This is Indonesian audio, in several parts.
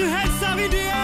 you had some idea.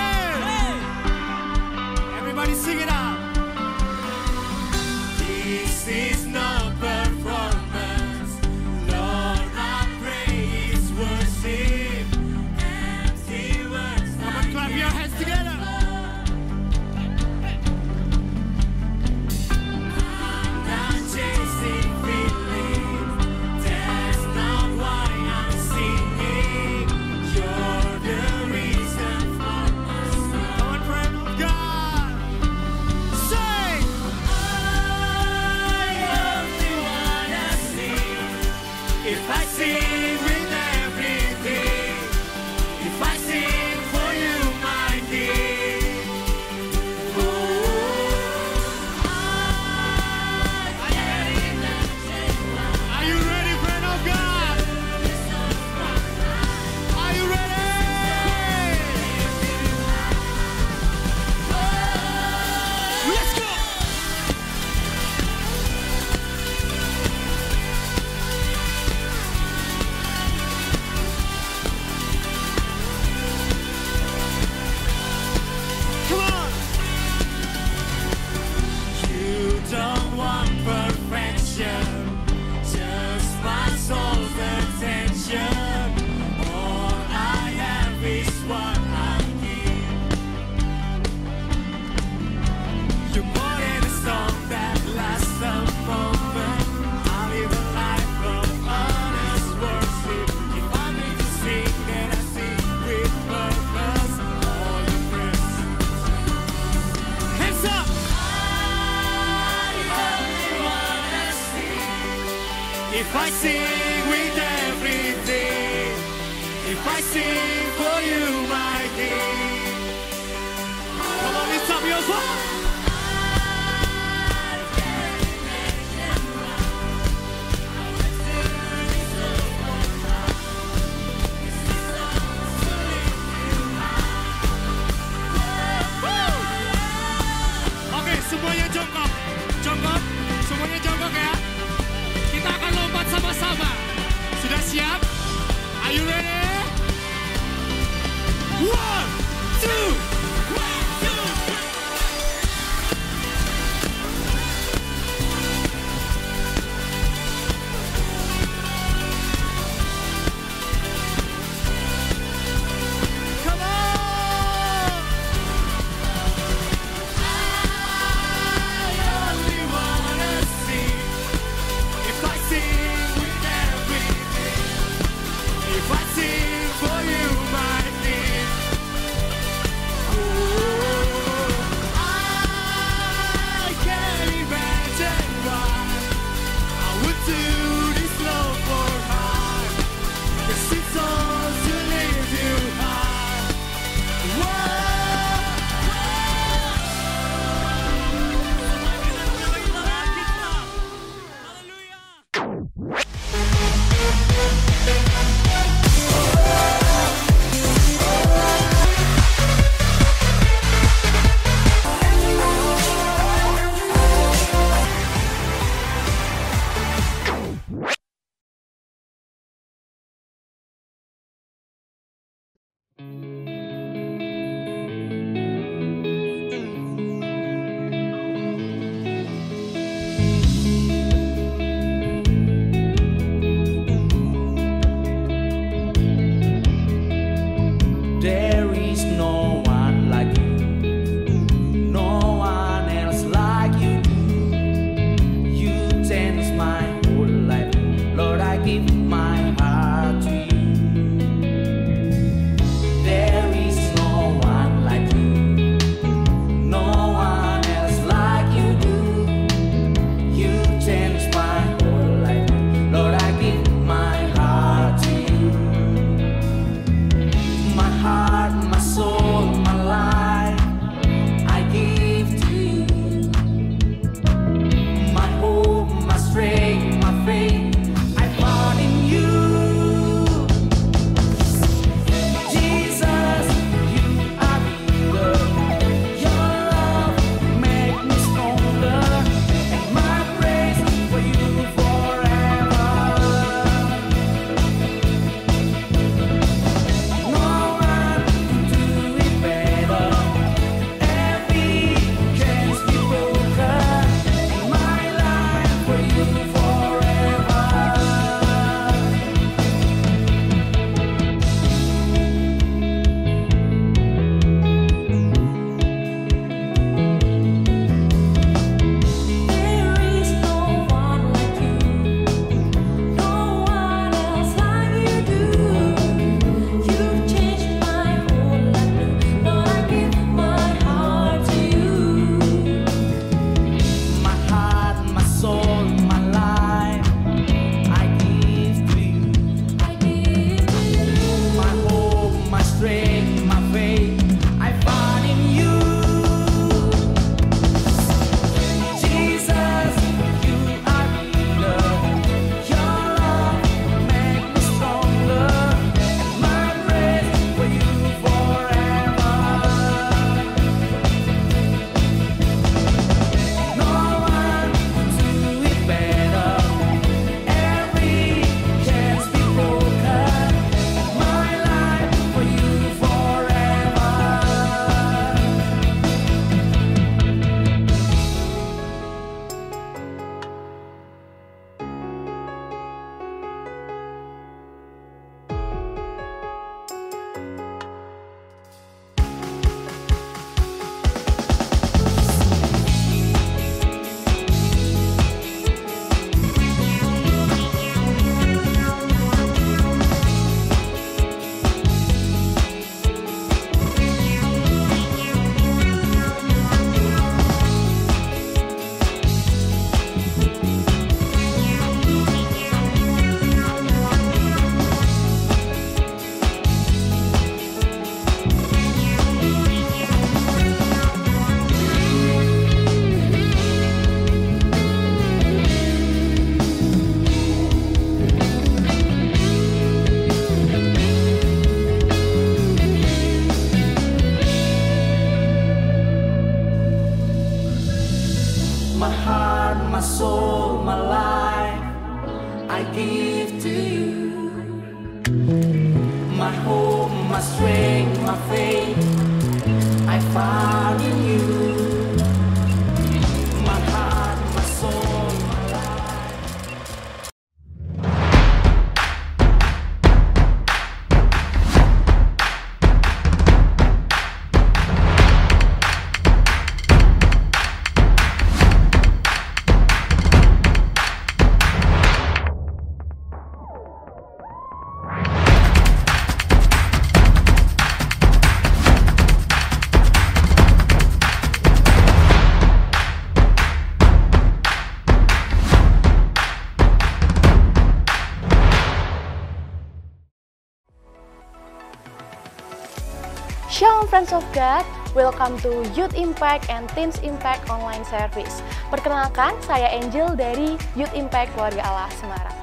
Friends of God, welcome to Youth Impact and Teens Impact Online Service. Perkenalkan, saya Angel dari Youth Impact Keluarga Allah Semarang.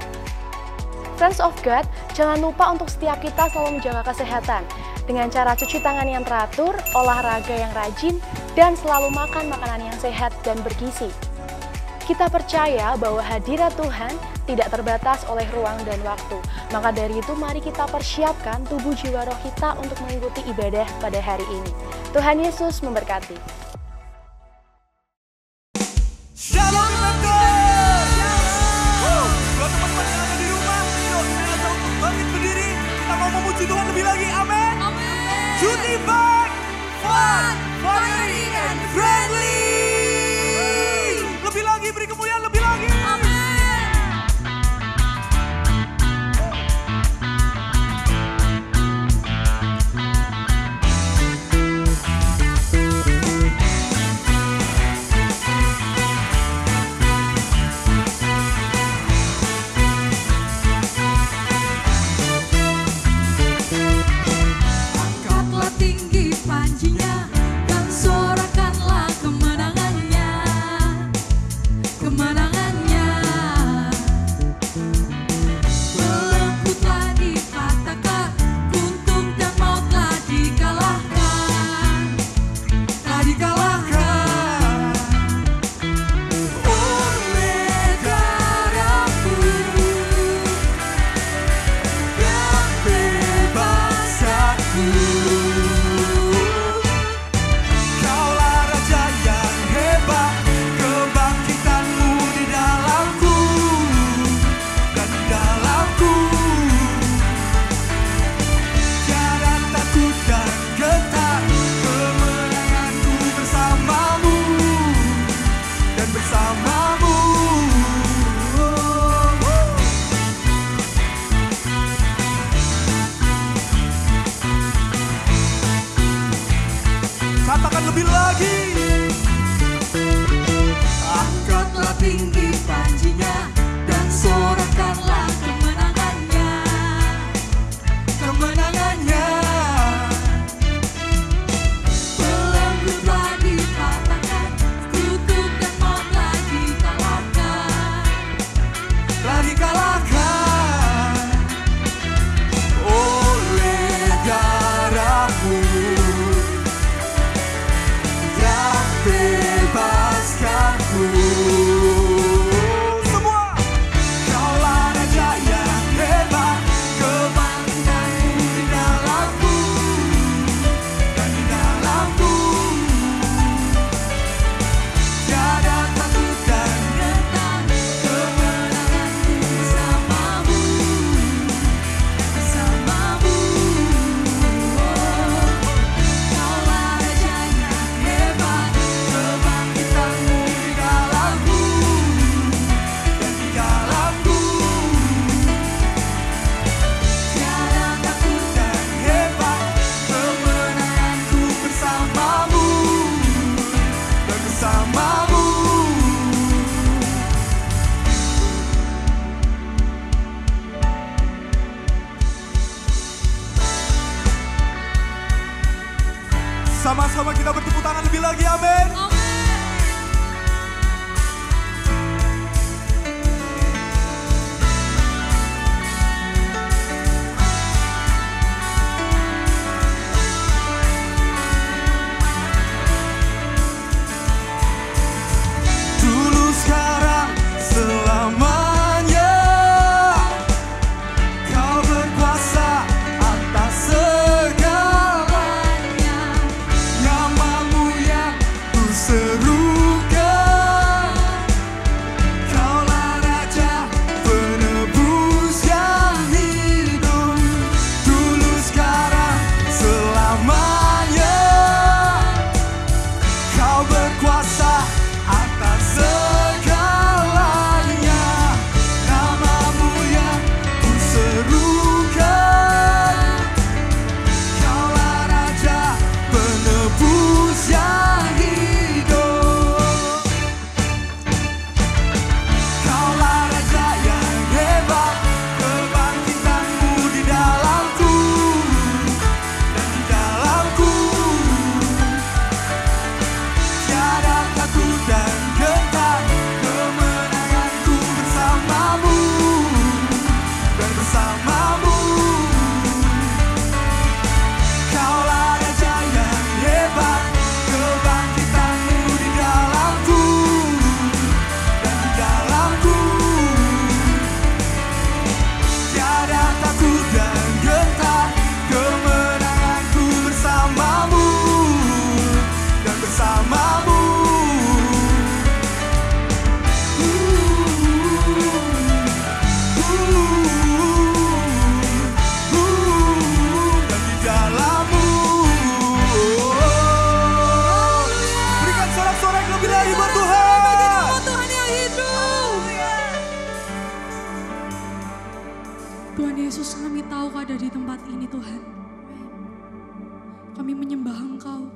Friends of God, jangan lupa untuk setiap kita selalu menjaga kesehatan dengan cara cuci tangan yang teratur, olahraga yang rajin, dan selalu makan makanan yang sehat dan bergizi. Kita percaya bahwa hadirat Tuhan tidak terbatas oleh ruang dan waktu. Maka dari itu mari kita persiapkan tubuh jiwa roh kita untuk mengikuti ibadah pada hari ini. Tuhan Yesus memberkati. Shalom Immanuel. Wuh, Buat Yesus kami tahu kau ada di tempat ini Tuhan. Kami menyembah Engkau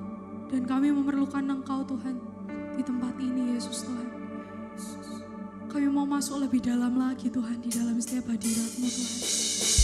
dan kami memerlukan Engkau Tuhan di tempat ini Yesus Tuhan. Kami mau masuk lebih dalam lagi Tuhan di dalam setiap hadiratmu Tuhan.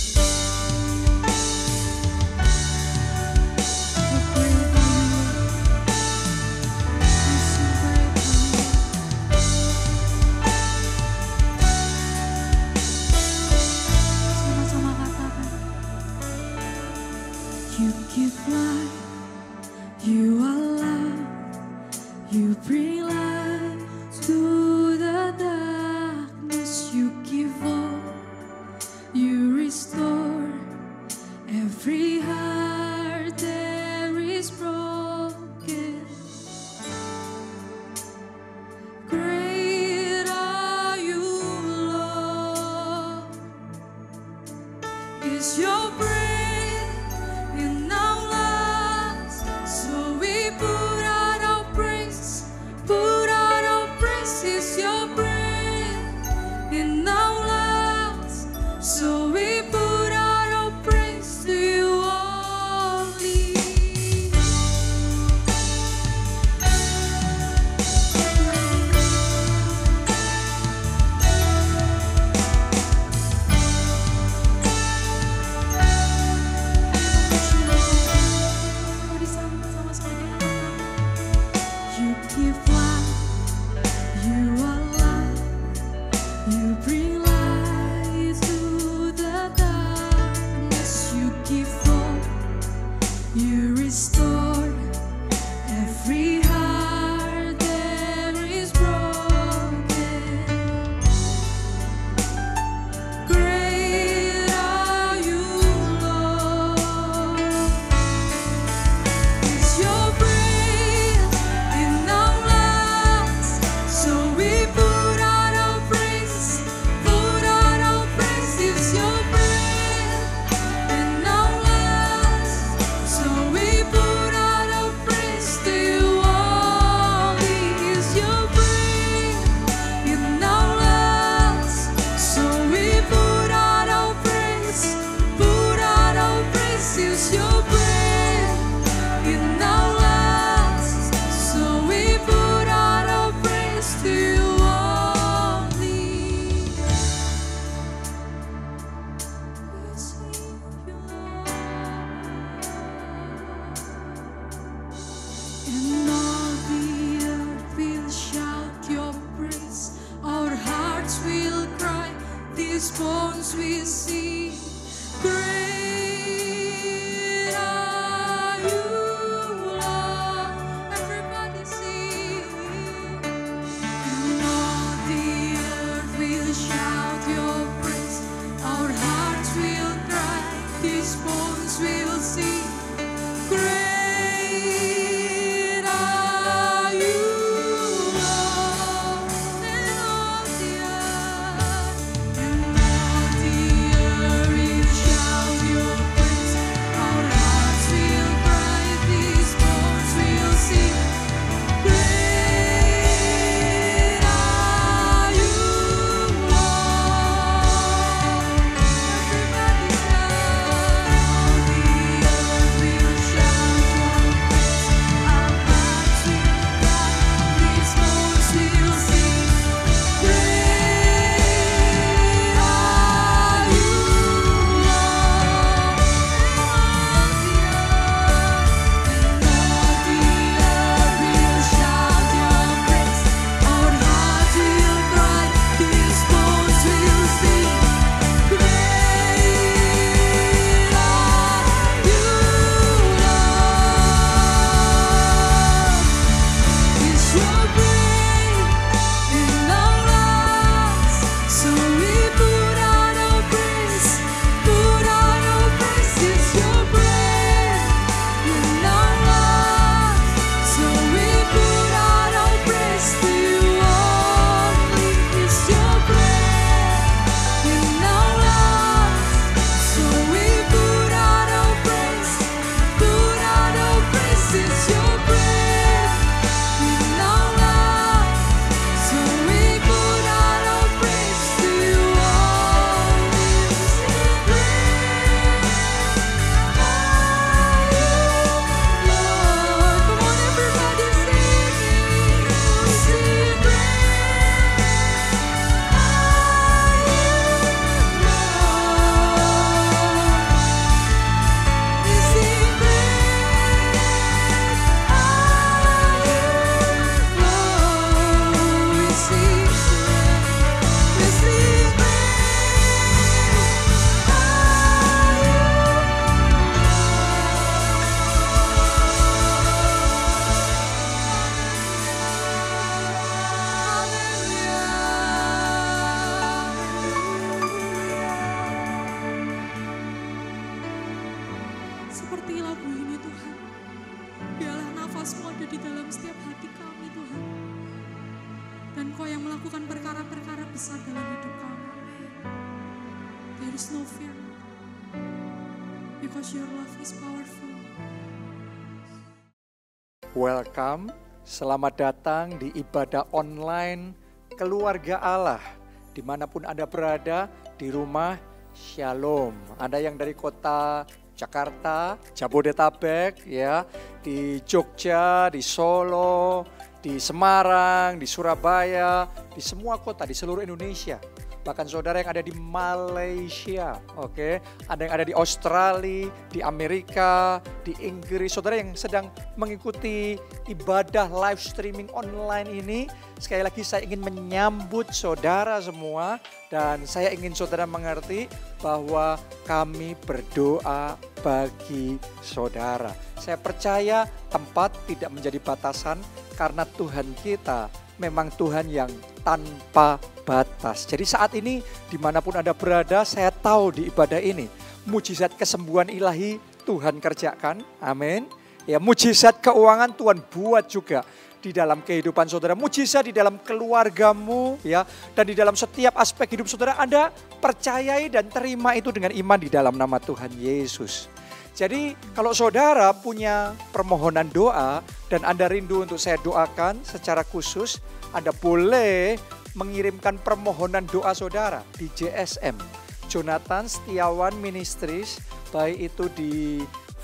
Welcome, selamat datang di ibadah online keluarga Allah. Di mana pun Anda berada, di rumah, Shalom. Ada yang dari kota Jakarta, Jabodetabek, ya, di Jogja, di Solo, di Semarang, di Surabaya, di semua kota di seluruh Indonesia. Bahkan saudara yang ada di Malaysia, oke, ada yang ada di Australia, di Amerika, di Inggris, saudara yang sedang mengikuti ibadah live streaming online ini, sekali lagi saya ingin menyambut saudara semua. Dan saya ingin saudara mengerti bahwa kami berdoa bagi saudara. Saya percaya tempat tidak menjadi batasan karena Tuhan kita memang Tuhan yang tanpa batas. Jadi saat ini di mana pun Anda berada, saya tahu di ibadah ini mujizat kesembuhan ilahi Tuhan kerjakan. Amin. Ya, mujizat keuangan Tuhan buat juga di dalam kehidupan saudara, mujizat di dalam keluargamu ya dan di dalam setiap aspek hidup saudara Anda percayai dan terima itu dengan iman di dalam nama Tuhan Yesus. Jadi kalau saudara punya permohonan doa dan Anda rindu untuk saya doakan secara khusus, Anda boleh mengirimkan permohonan doa saudara di JSM. Jonathan Setiawan Ministries, baik itu di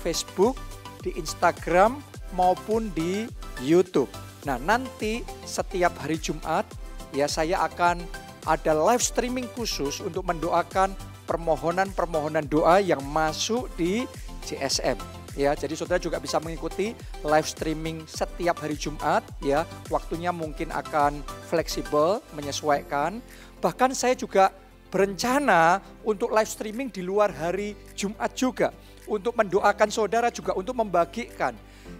Facebook, di Instagram, maupun di YouTube. Nah nanti setiap hari Jumat ya saya akan ada live streaming khusus untuk mendoakan permohonan-permohonan doa yang masuk di JSM ya. Jadi saudara juga bisa mengikuti live streaming setiap hari Jumat ya. Waktunya mungkin akan fleksibel, menyesuaikan. Bahkan saya juga berencana untuk live streaming di luar hari Jumat juga untuk mendoakan saudara juga untuk membagikan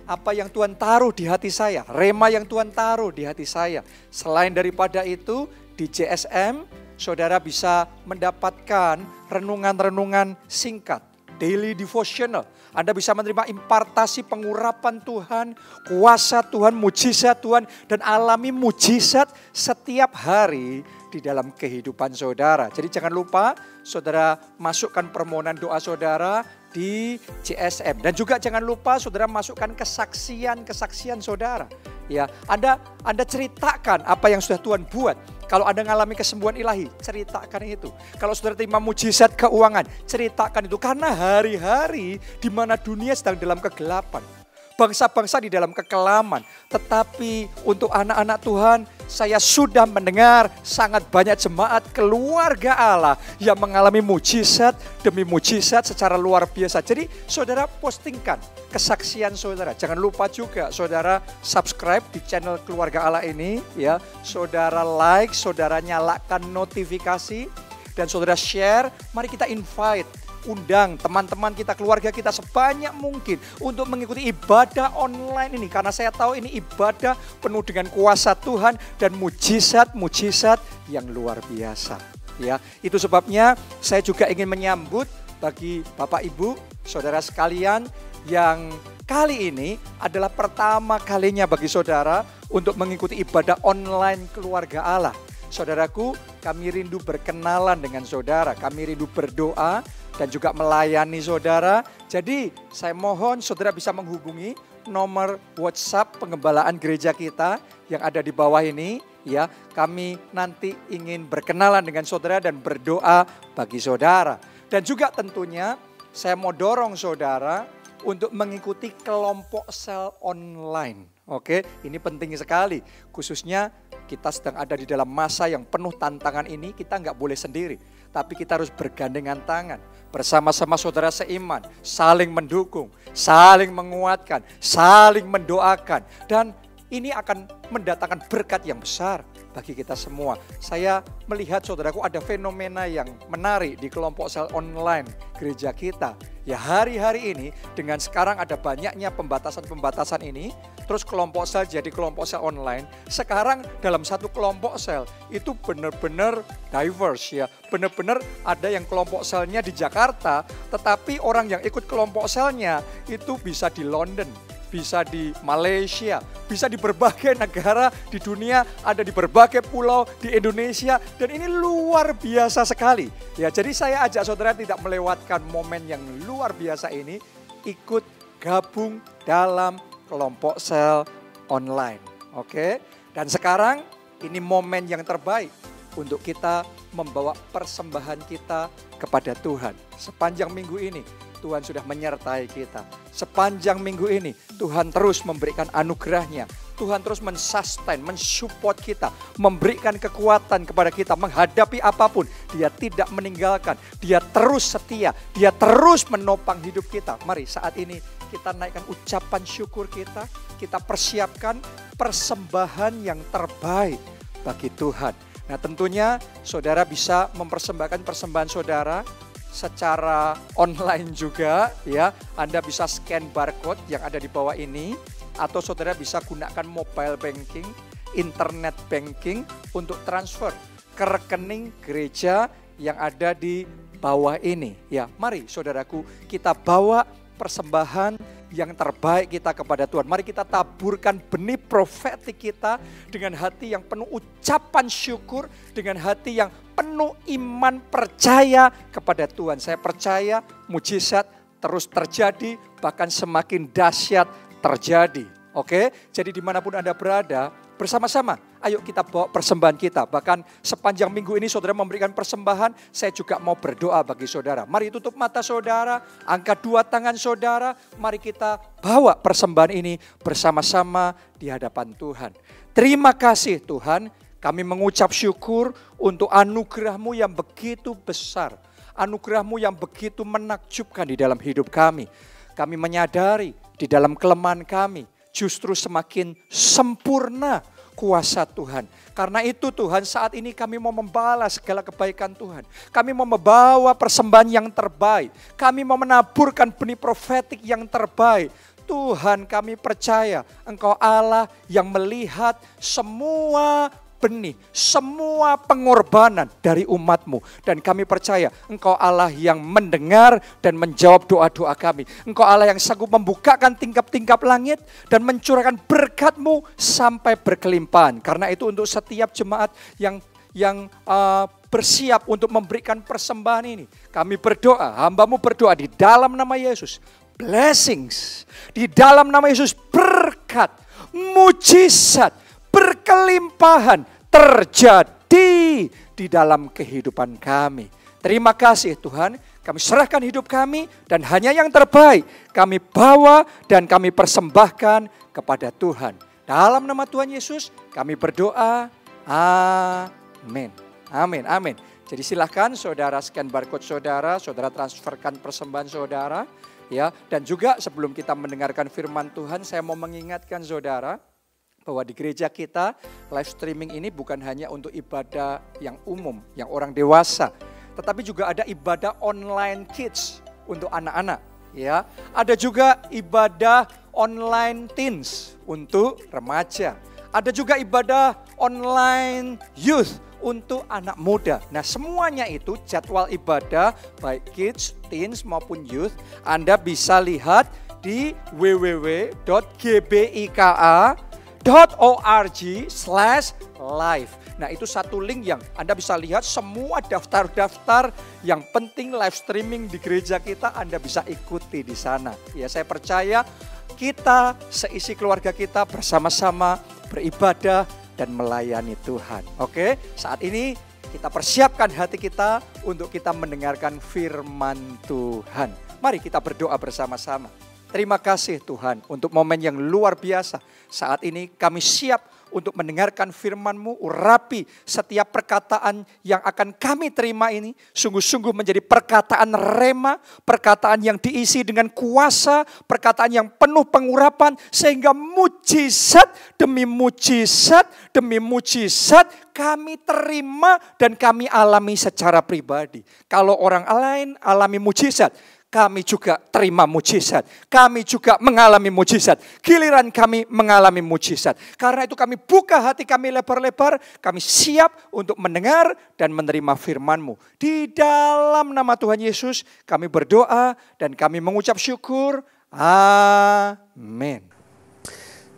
apa yang Tuhan taruh di hati saya, rema yang Tuhan taruh di hati saya. Selain daripada itu, di JSM saudara bisa mendapatkan renungan-renungan singkat, daily devotional. Anda bisa menerima impartasi pengurapan Tuhan, kuasa Tuhan, mujizat Tuhan, dan alami mujizat setiap hari di dalam kehidupan saudara. Jadi jangan lupa saudara masukkan permohonan doa saudara di CSM dan juga jangan lupa saudara masukkan kesaksian-kesaksian saudara. Ya, Anda Anda ceritakan apa yang sudah Tuhan buat. Kalau Anda mengalami kesembuhan ilahi, ceritakan itu. Kalau saudara terima mujizat keuangan, ceritakan itu karena hari-hari di mana dunia sedang dalam kegelapan. Bangsa-bangsa di dalam kekelaman, tetapi untuk anak-anak Tuhan, saya sudah mendengar sangat banyak jemaat keluarga Allah yang mengalami mujizat demi mujizat secara luar biasa. Jadi saudara postingkan kesaksian saudara. Jangan lupa juga saudara subscribe di channel keluarga Allah ini ya. Saudara like, saudara nyalakan notifikasi dan saudara share. Mari kita invite undang teman-teman kita, keluarga kita sebanyak mungkin untuk mengikuti ibadah online ini karena saya tahu ini ibadah penuh dengan kuasa Tuhan dan mujizat-mujizat yang luar biasa. Ya, itu sebabnya saya juga ingin menyambut bagi Bapak Ibu, saudara sekalian yang kali ini adalah pertama kalinya bagi saudara untuk mengikuti ibadah online keluarga Allah. Saudaraku, kami rindu berkenalan dengan saudara, kami rindu berdoa dan juga melayani saudara. Jadi saya mohon saudara bisa menghubungi nomor WhatsApp pengembalaan gereja kita yang ada di bawah ini ya. Kami nanti ingin berkenalan dengan saudara dan berdoa bagi saudara. Dan juga tentunya saya mau dorong saudara untuk mengikuti kelompok sel online. Oke, ini penting sekali. Khususnya kita sedang ada di dalam masa yang penuh tantangan ini, kita nggak boleh sendiri. Tapi kita harus bergandengan tangan. Bersama-sama saudara seiman, saling mendukung, saling menguatkan, saling mendoakan. Dan ini akan mendatangkan berkat yang besar. Bagi kita semua. Saya melihat saudaraku ada fenomena yang menarik di kelompok sel online gereja kita. Ya hari-hari ini dengan sekarang ada banyaknya pembatasan-pembatasan ini, terus kelompok sel jadi kelompok sel online. Sekarang dalam satu kelompok sel itu benar-benar diverse ya, benar-benar ada yang kelompok selnya di Jakarta, tetapi orang yang ikut kelompok selnya itu bisa di London, bisa di Malaysia, bisa di berbagai negara di dunia, ada di berbagai pulau di Indonesia dan ini luar biasa sekali. Ya, jadi saya ajak saudara tidak melewatkan momen yang luar biasa ini ikut gabung dalam kelompok sel online. Oke. Dan sekarang ini momen yang terbaik untuk kita membawa persembahan kita kepada Tuhan. Sepanjang minggu ini Tuhan sudah menyertai kita. Sepanjang minggu ini Tuhan terus memberikan anugerahnya. Tuhan terus mensustain, mensupport kita, memberikan kekuatan kepada kita menghadapi apa pun. Dia tidak meninggalkan, dia terus setia, dia terus menopang hidup kita. Mari saat ini kita naikkan ucapan syukur kita, kita persiapkan persembahan yang terbaik bagi Tuhan. Nah tentunya saudara bisa mempersembahkan persembahan saudara secara online juga ya. Anda bisa scan barcode yang ada di bawah ini atau saudara bisa gunakan mobile banking, internet banking untuk transfer ke rekening gereja yang ada di bawah ini. Ya, mari saudaraku kita bawa persembahan yang terbaik kita kepada Tuhan. Mari kita taburkan benih profetik kita dengan hati yang penuh ucapan syukur, dengan hati yang penuh iman percaya kepada Tuhan. Saya percaya mujizat terus terjadi, bahkan semakin dahsyat terjadi. Oke, jadi di mana pun Anda berada, bersama-sama, ayo kita bawa persembahan kita. Bahkan sepanjang minggu ini saudara memberikan persembahan, saya juga mau berdoa bagi saudara. Mari tutup mata saudara, angkat dua tangan saudara, mari kita bawa persembahan ini bersama-sama di hadapan Tuhan. Terima kasih Tuhan, kami mengucap syukur untuk anugerahmu yang begitu besar. Anugerahmu yang begitu menakjubkan di dalam hidup kami. Kami menyadari di dalam kelemahan kami, justru semakin sempurna kuasa Tuhan. Karena itu Tuhan saat ini kami mau membalas segala kebaikan Tuhan. Kami mau membawa persembahan yang terbaik. Kami mau menaburkan benih profetik yang terbaik. Tuhan kami percaya Engkau Allah yang melihat semua benih, semua pengorbanan dari umatmu. Dan kami percaya engkau Allah yang mendengar dan menjawab doa-doa kami. Engkau Allah yang sanggup membukakan tingkap-tingkap langit dan mencurahkan berkatmu sampai berkelimpahan. Karena itu untuk setiap jemaat yang yang uh, bersiap untuk memberikan persembahan ini. Kami berdoa, hambamu berdoa di dalam nama Yesus. Blessings. Di dalam nama Yesus berkat, mujizat, berkelimpahan terjadi di dalam kehidupan kami. Terima kasih Tuhan, kami serahkan hidup kami dan hanya yang terbaik kami bawa dan kami persembahkan kepada Tuhan. Dalam nama Tuhan Yesus kami berdoa. Amin. Amin. Amin. Jadi silahkan saudara scan barcode saudara, saudara transferkan persembahan saudara. Ya, dan juga sebelum kita mendengarkan firman Tuhan, saya mau mengingatkan saudara, bahwa di gereja kita live streaming ini bukan hanya untuk ibadah yang umum, yang orang dewasa, tetapi juga ada ibadah online kids untuk anak-anak, ya. Ada juga ibadah online teens untuk remaja. Ada juga ibadah online youth untuk anak muda. Nah, semuanya itu jadwal ibadah baik kids, teens maupun youth Anda bisa lihat di www.gbika.org slash live. Nah itu satu link yang Anda bisa lihat semua daftar-daftar yang penting live streaming di gereja kita Anda bisa ikuti di sana. Ya saya percaya kita seisi keluarga kita bersama-sama beribadah dan melayani Tuhan. Oke, saat ini kita persiapkan hati kita untuk kita mendengarkan firman Tuhan. Mari kita berdoa bersama-sama. Terima kasih Tuhan untuk momen yang luar biasa. Saat ini kami siap untuk mendengarkan firman-Mu, urapi setiap perkataan yang akan kami terima ini sungguh-sungguh menjadi perkataan rema, perkataan yang diisi dengan kuasa, perkataan yang penuh pengurapan sehingga mujizat demi mujizat demi mujizat kami terima dan kami alami secara pribadi. Kalau orang lain alami mujizat, kami juga terima mujizat. Kami juga mengalami mujizat. Giliran kami mengalami mujizat. Karena itu kami buka hati kami lebar-lebar. Kami siap untuk mendengar dan menerima firman-Mu. Di dalam nama Tuhan Yesus kami berdoa dan kami mengucap syukur. Amin.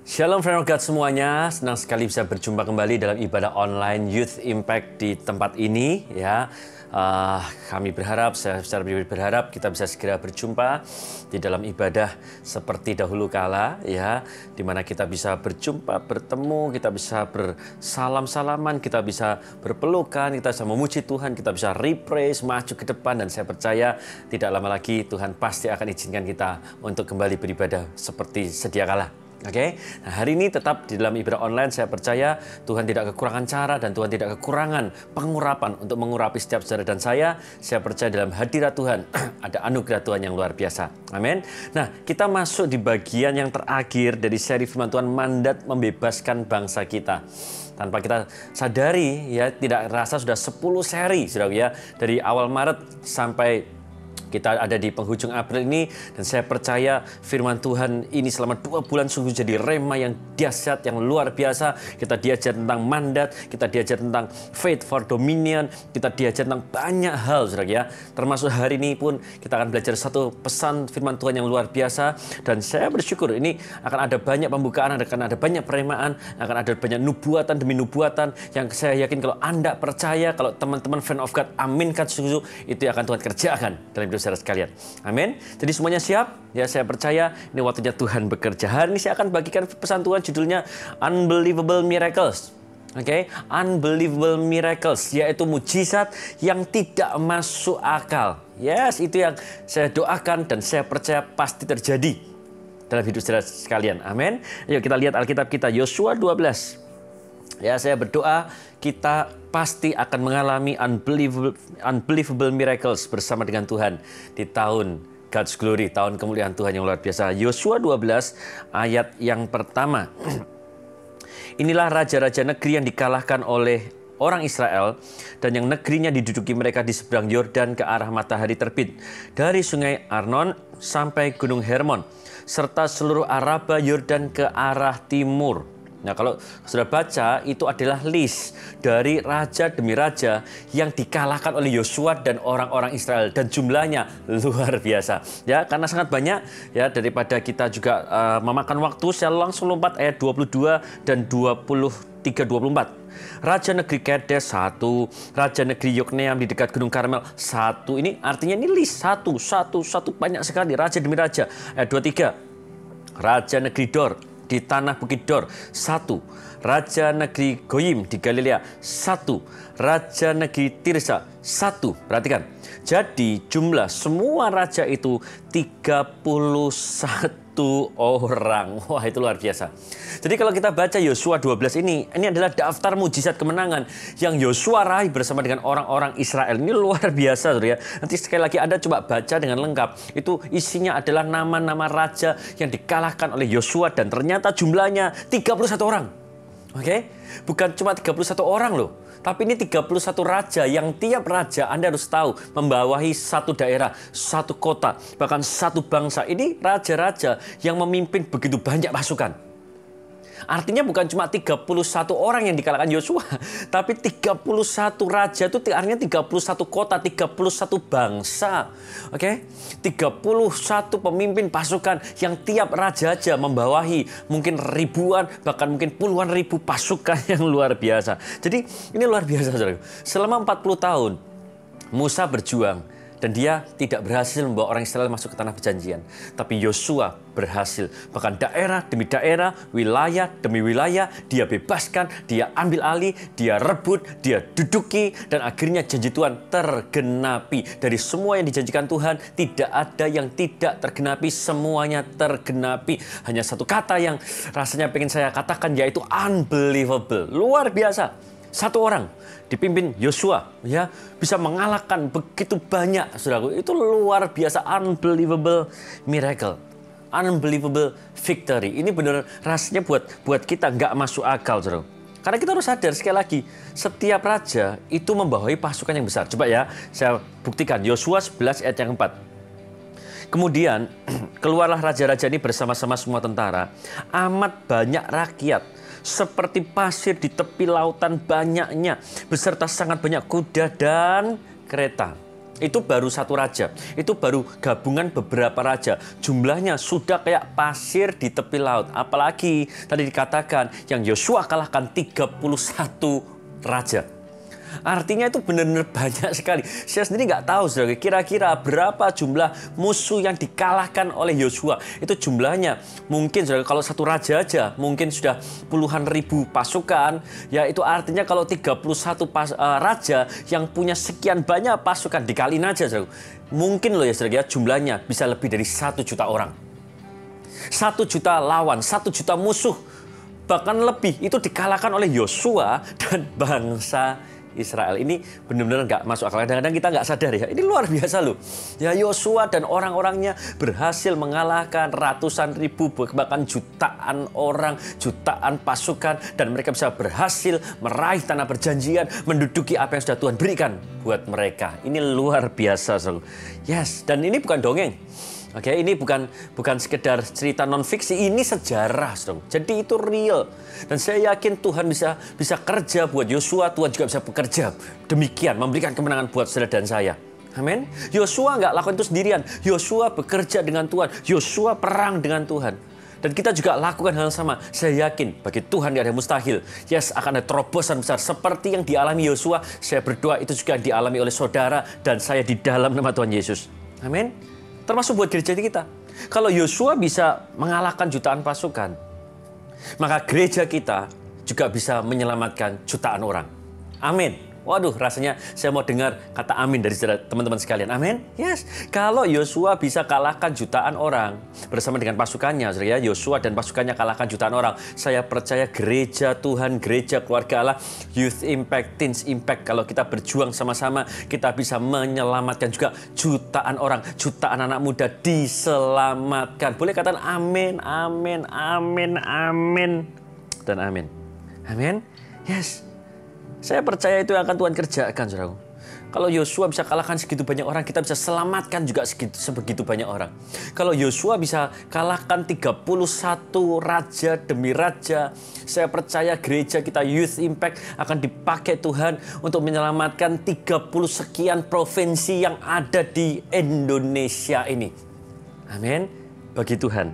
Shalom friend of God semuanya, senang sekali bisa berjumpa kembali dalam ibadah online Youth Impact di tempat ini ya. Uh, kami berharap, saya secara pribadi berharap kita bisa segera berjumpa di dalam ibadah seperti dahulu kala ya, di mana kita bisa berjumpa, bertemu, kita bisa bersalam-salaman, kita bisa berpelukan, kita bisa memuji Tuhan, kita bisa rephrase, maju ke depan dan saya percaya tidak lama lagi Tuhan pasti akan izinkan kita untuk kembali beribadah seperti sedia kala. Oke, nah hari ini tetap di dalam ibadah online saya percaya Tuhan tidak kekurangan cara dan Tuhan tidak kekurangan pengurapan untuk mengurapi setiap saudara dan saya. Saya percaya dalam hadirat Tuhan ada anugerah Tuhan yang luar biasa. Amin. Nah, kita masuk di bagian yang terakhir dari seri firman Tuhan mandat membebaskan bangsa kita tanpa kita sadari ya tidak rasa sudah 10 seri sudah ya dari awal Maret sampai kita ada di penghujung April ini dan saya percaya firman Tuhan ini selama dua bulan sungguh jadi rema yang dahsyat yang luar biasa. Kita diajar tentang mandat kita diajar tentang faith for dominion kita diajar tentang banyak hal saudara ya. Termasuk hari ini pun kita akan belajar satu pesan firman Tuhan yang luar biasa dan saya bersyukur ini akan ada banyak pembukaan akan ada banyak peremaan akan ada banyak nubuatan demi nubuatan yang saya yakin kalau anda percaya kalau teman-teman fan of God aminkan sungguh itu akan Tuhan kerjakan dalam hidup saudara sekalian. Amin. Jadi semuanya siap? Ya saya percaya ini waktunya Tuhan bekerja. Hari ini saya akan bagikan pesan Tuhan judulnya Unbelievable Miracles. Oke, okay? unbelievable miracles yaitu mujizat yang tidak masuk akal. Yes, itu yang saya doakan dan saya percaya pasti terjadi dalam hidup saudara sekalian. Amin. Yuk kita lihat Alkitab kita Yosua 12. Ya, saya berdoa kita pasti akan mengalami unbelievable, unbelievable miracles bersama dengan Tuhan di tahun God's glory, tahun kemuliaan Tuhan yang luar biasa. Yosua 12 ayat yang pertama. Inilah raja-raja negeri yang dikalahkan oleh orang Israel dan yang negerinya diduduki mereka di seberang Yordan ke arah matahari terbit dari sungai Arnon sampai gunung Hermon serta seluruh Araba Yordan ke arah timur. Nah, kalau sudah baca itu adalah list dari raja demi raja yang dikalahkan oleh Yosua dan orang-orang Israel dan jumlahnya luar biasa. Ya, karena sangat banyak ya daripada kita juga uh, memakan waktu saya langsung lompat ayat 22 dan 23 24. Raja negeri Kedes satu, Raja negeri Yokneam di dekat Gunung Karmel satu. Ini artinya ini list satu, satu, satu banyak sekali raja demi raja. Ayat 23. Raja negeri Dor di tanah Bukit Dor. Satu, Raja negeri Goyim di Galilea. Satu, Raja negeri Tirsa. Satu. Perhatikan, jadi jumlah semua raja itu 31 orang. Wah itu luar biasa. Jadi kalau kita baca Yosua 12 ini, ini adalah daftar mujizat kemenangan yang Yosua raih bersama dengan orang-orang Israel. Ini luar biasa ya. Nanti sekali lagi Anda coba baca dengan lengkap. Itu isinya adalah nama-nama raja yang dikalahkan oleh Yosua dan ternyata jumlahnya 31 orang. Oke? Bukan cuma 31 orang loh. Tapi ini 31 raja yang tiap raja Anda harus tahu membawahi satu daerah, satu kota, bahkan satu bangsa. Ini raja-raja yang memimpin begitu banyak pasukan. Artinya bukan cuma 31 orang yang dikalahkan Yosua, tapi 31 raja itu artinya 31 kota, 31 bangsa. Oke? Okay? 31 pemimpin pasukan yang tiap raja aja membawahi mungkin ribuan bahkan mungkin puluhan ribu pasukan yang luar biasa. Jadi ini luar biasa. Selama 40 tahun Musa berjuang Dan dia tidak berhasil membawa orang Israel masuk ke tanah perjanjian. Tapi Yosua berhasil. Bahkan daerah demi daerah, wilayah demi wilayah, dia bebaskan, dia ambil alih, dia rebut, dia duduki. Dan akhirnya janji Tuhan tergenapi. Dari semua yang dijanjikan Tuhan, tidak ada yang tidak tergenapi. Semuanya tergenapi. Hanya satu kata yang rasanya pengen saya katakan yaitu unbelievable. Luar biasa satu orang dipimpin Yosua ya bisa mengalahkan begitu banyak saudaraku. Itu luar biasa unbelievable miracle unbelievable victory. Ini benar rasanya buat buat kita nggak masuk akal saudara karena kita harus sadar sekali lagi setiap raja itu membawahi pasukan yang besar. Coba ya saya buktikan. Yosua 11 ayat yang 4 Kemudian keluarlah raja-raja ini bersama-sama semua tentara. Amat banyak rakyat seperti pasir di tepi lautan banyaknya beserta sangat banyak kuda dan kereta. Itu baru satu raja. Itu baru gabungan beberapa raja. Jumlahnya sudah kayak pasir di tepi laut. Apalagi tadi dikatakan yang Yosua kalahkan 31 raja. Artinya itu benar-benar banyak sekali. Saya sendiri nggak tahu, saudara. Kira-kira berapa jumlah musuh yang dikalahkan oleh Yosua? Itu jumlahnya mungkin, saudara. Kalau satu raja aja mungkin sudah puluhan ribu pasukan. Ya itu artinya kalau 31 pas, eh, raja yang punya sekian banyak pasukan dikaliin aja, saudara. Mungkin loh ya, saudara. ya, Jumlahnya bisa lebih dari satu juta orang. Satu juta lawan, satu juta musuh. Bahkan lebih itu dikalahkan oleh Yosua dan bangsa Israel ini benar-benar nggak masuk akal. Kadang-kadang kita nggak sadar ya. Ini luar biasa loh. Ya Yosua dan orang-orangnya berhasil mengalahkan ratusan ribu bahkan jutaan orang, jutaan pasukan dan mereka bisa berhasil meraih tanah perjanjian, menduduki apa yang sudah Tuhan berikan buat mereka. Ini luar biasa, so. Yes, dan ini bukan dongeng. Oke, ini bukan bukan sekedar cerita non fiksi, ini sejarah, dong. Jadi itu real. Dan saya yakin Tuhan bisa bisa kerja buat Yosua, Tuhan juga bisa bekerja demikian, memberikan kemenangan buat saudara dan saya. Amin. Yosua nggak lakukan itu sendirian. Yosua bekerja dengan Tuhan. Yosua perang dengan Tuhan. Dan kita juga lakukan hal yang sama. Saya yakin bagi Tuhan tidak ada mustahil. Yes, akan ada terobosan besar. Seperti yang dialami Yosua, saya berdoa itu juga dialami oleh saudara dan saya di dalam nama Tuhan Yesus. Amin. Termasuk buat gereja kita. Kalau Yosua bisa mengalahkan jutaan pasukan, maka gereja kita juga bisa menyelamatkan jutaan orang. Amin. Waduh, rasanya saya mau dengar kata amin dari teman-teman sekalian. Amin. Yes. Kalau Yosua bisa kalahkan jutaan orang bersama dengan pasukannya, ya, Yosua dan pasukannya kalahkan jutaan orang. Saya percaya gereja Tuhan, gereja keluarga Allah, Youth Impact, Teens Impact, kalau kita berjuang sama-sama, kita bisa menyelamatkan juga jutaan orang, jutaan anak muda diselamatkan. Boleh katakan amin, amin, amin, amin, dan amin. Amin. Yes. Saya percaya itu yang akan Tuhan kerjakan, saudaraku. Kalau Yosua bisa kalahkan segitu banyak orang, kita bisa selamatkan juga segitu, sebegitu banyak orang. Kalau Yosua bisa kalahkan 31 raja demi raja, saya percaya gereja kita Youth Impact akan dipakai Tuhan untuk menyelamatkan 30 sekian provinsi yang ada di Indonesia ini. Amin. Bagi Tuhan,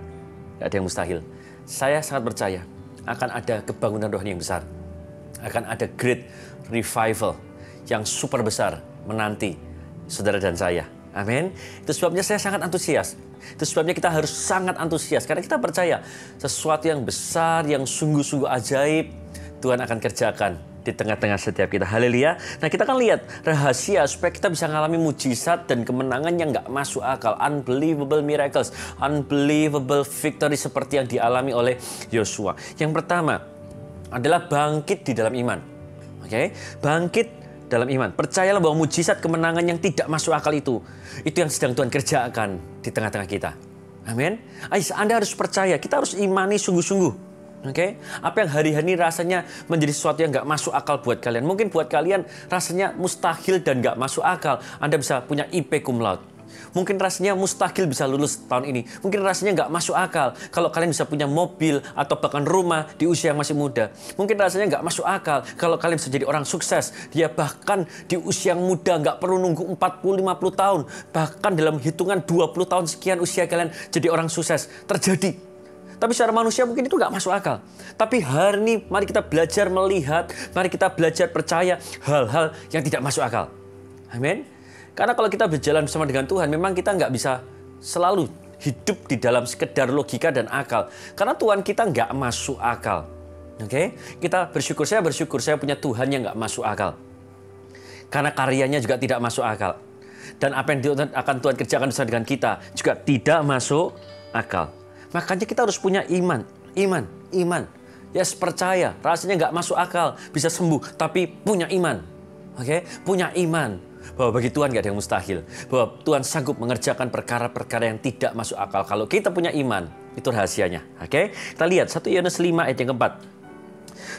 tidak ada yang mustahil. Saya sangat percaya akan ada kebangunan rohani yang besar akan ada great revival yang super besar menanti saudara dan saya. Amin. Itu sebabnya saya sangat antusias. Itu sebabnya kita harus sangat antusias karena kita percaya sesuatu yang besar, yang sungguh-sungguh ajaib Tuhan akan kerjakan di tengah-tengah setiap kita. Haleluya. Nah kita kan lihat rahasia supaya kita bisa mengalami mujizat dan kemenangan yang nggak masuk akal. Unbelievable miracles. Unbelievable victory seperti yang dialami oleh Yosua. Yang pertama, adalah bangkit di dalam iman. Oke, bangkit dalam iman. Percayalah bahwa mujizat kemenangan yang tidak masuk akal itu, itu yang sedang Tuhan kerjakan di tengah-tengah kita. Amin. Ayo, Anda harus percaya, kita harus imani sungguh-sungguh. Oke, apa yang hari-hari rasanya menjadi sesuatu yang nggak masuk akal buat kalian. Mungkin buat kalian rasanya mustahil dan nggak masuk akal. Anda bisa punya IP cum laude. Mungkin rasanya mustahil bisa lulus tahun ini. Mungkin rasanya nggak masuk akal kalau kalian bisa punya mobil atau bahkan rumah di usia yang masih muda. Mungkin rasanya nggak masuk akal kalau kalian bisa jadi orang sukses. Dia bahkan di usia yang muda nggak perlu nunggu 40-50 tahun. Bahkan dalam hitungan 20 tahun sekian usia kalian jadi orang sukses. Terjadi. Tapi secara manusia mungkin itu nggak masuk akal. Tapi hari ini mari kita belajar melihat, mari kita belajar percaya hal-hal yang tidak masuk akal. Amin. Karena kalau kita berjalan bersama dengan Tuhan, memang kita nggak bisa selalu hidup di dalam sekedar logika dan akal. Karena Tuhan kita nggak masuk akal. Oke, kita bersyukur, saya bersyukur saya punya Tuhan yang nggak masuk akal. Karena karyanya juga tidak masuk akal. Dan apa yang akan Tuhan kerjakan bersama dengan kita juga tidak masuk akal. Makanya kita harus punya iman, iman, iman. Yes, percaya, rasanya nggak masuk akal, bisa sembuh, tapi punya iman. Oke, punya iman bahwa bagi Tuhan nggak ada yang mustahil. Bahwa Tuhan sanggup mengerjakan perkara-perkara yang tidak masuk akal. Kalau kita punya iman, itu rahasianya. Oke, kita lihat 1 Yohanes 5 ayat yang keempat.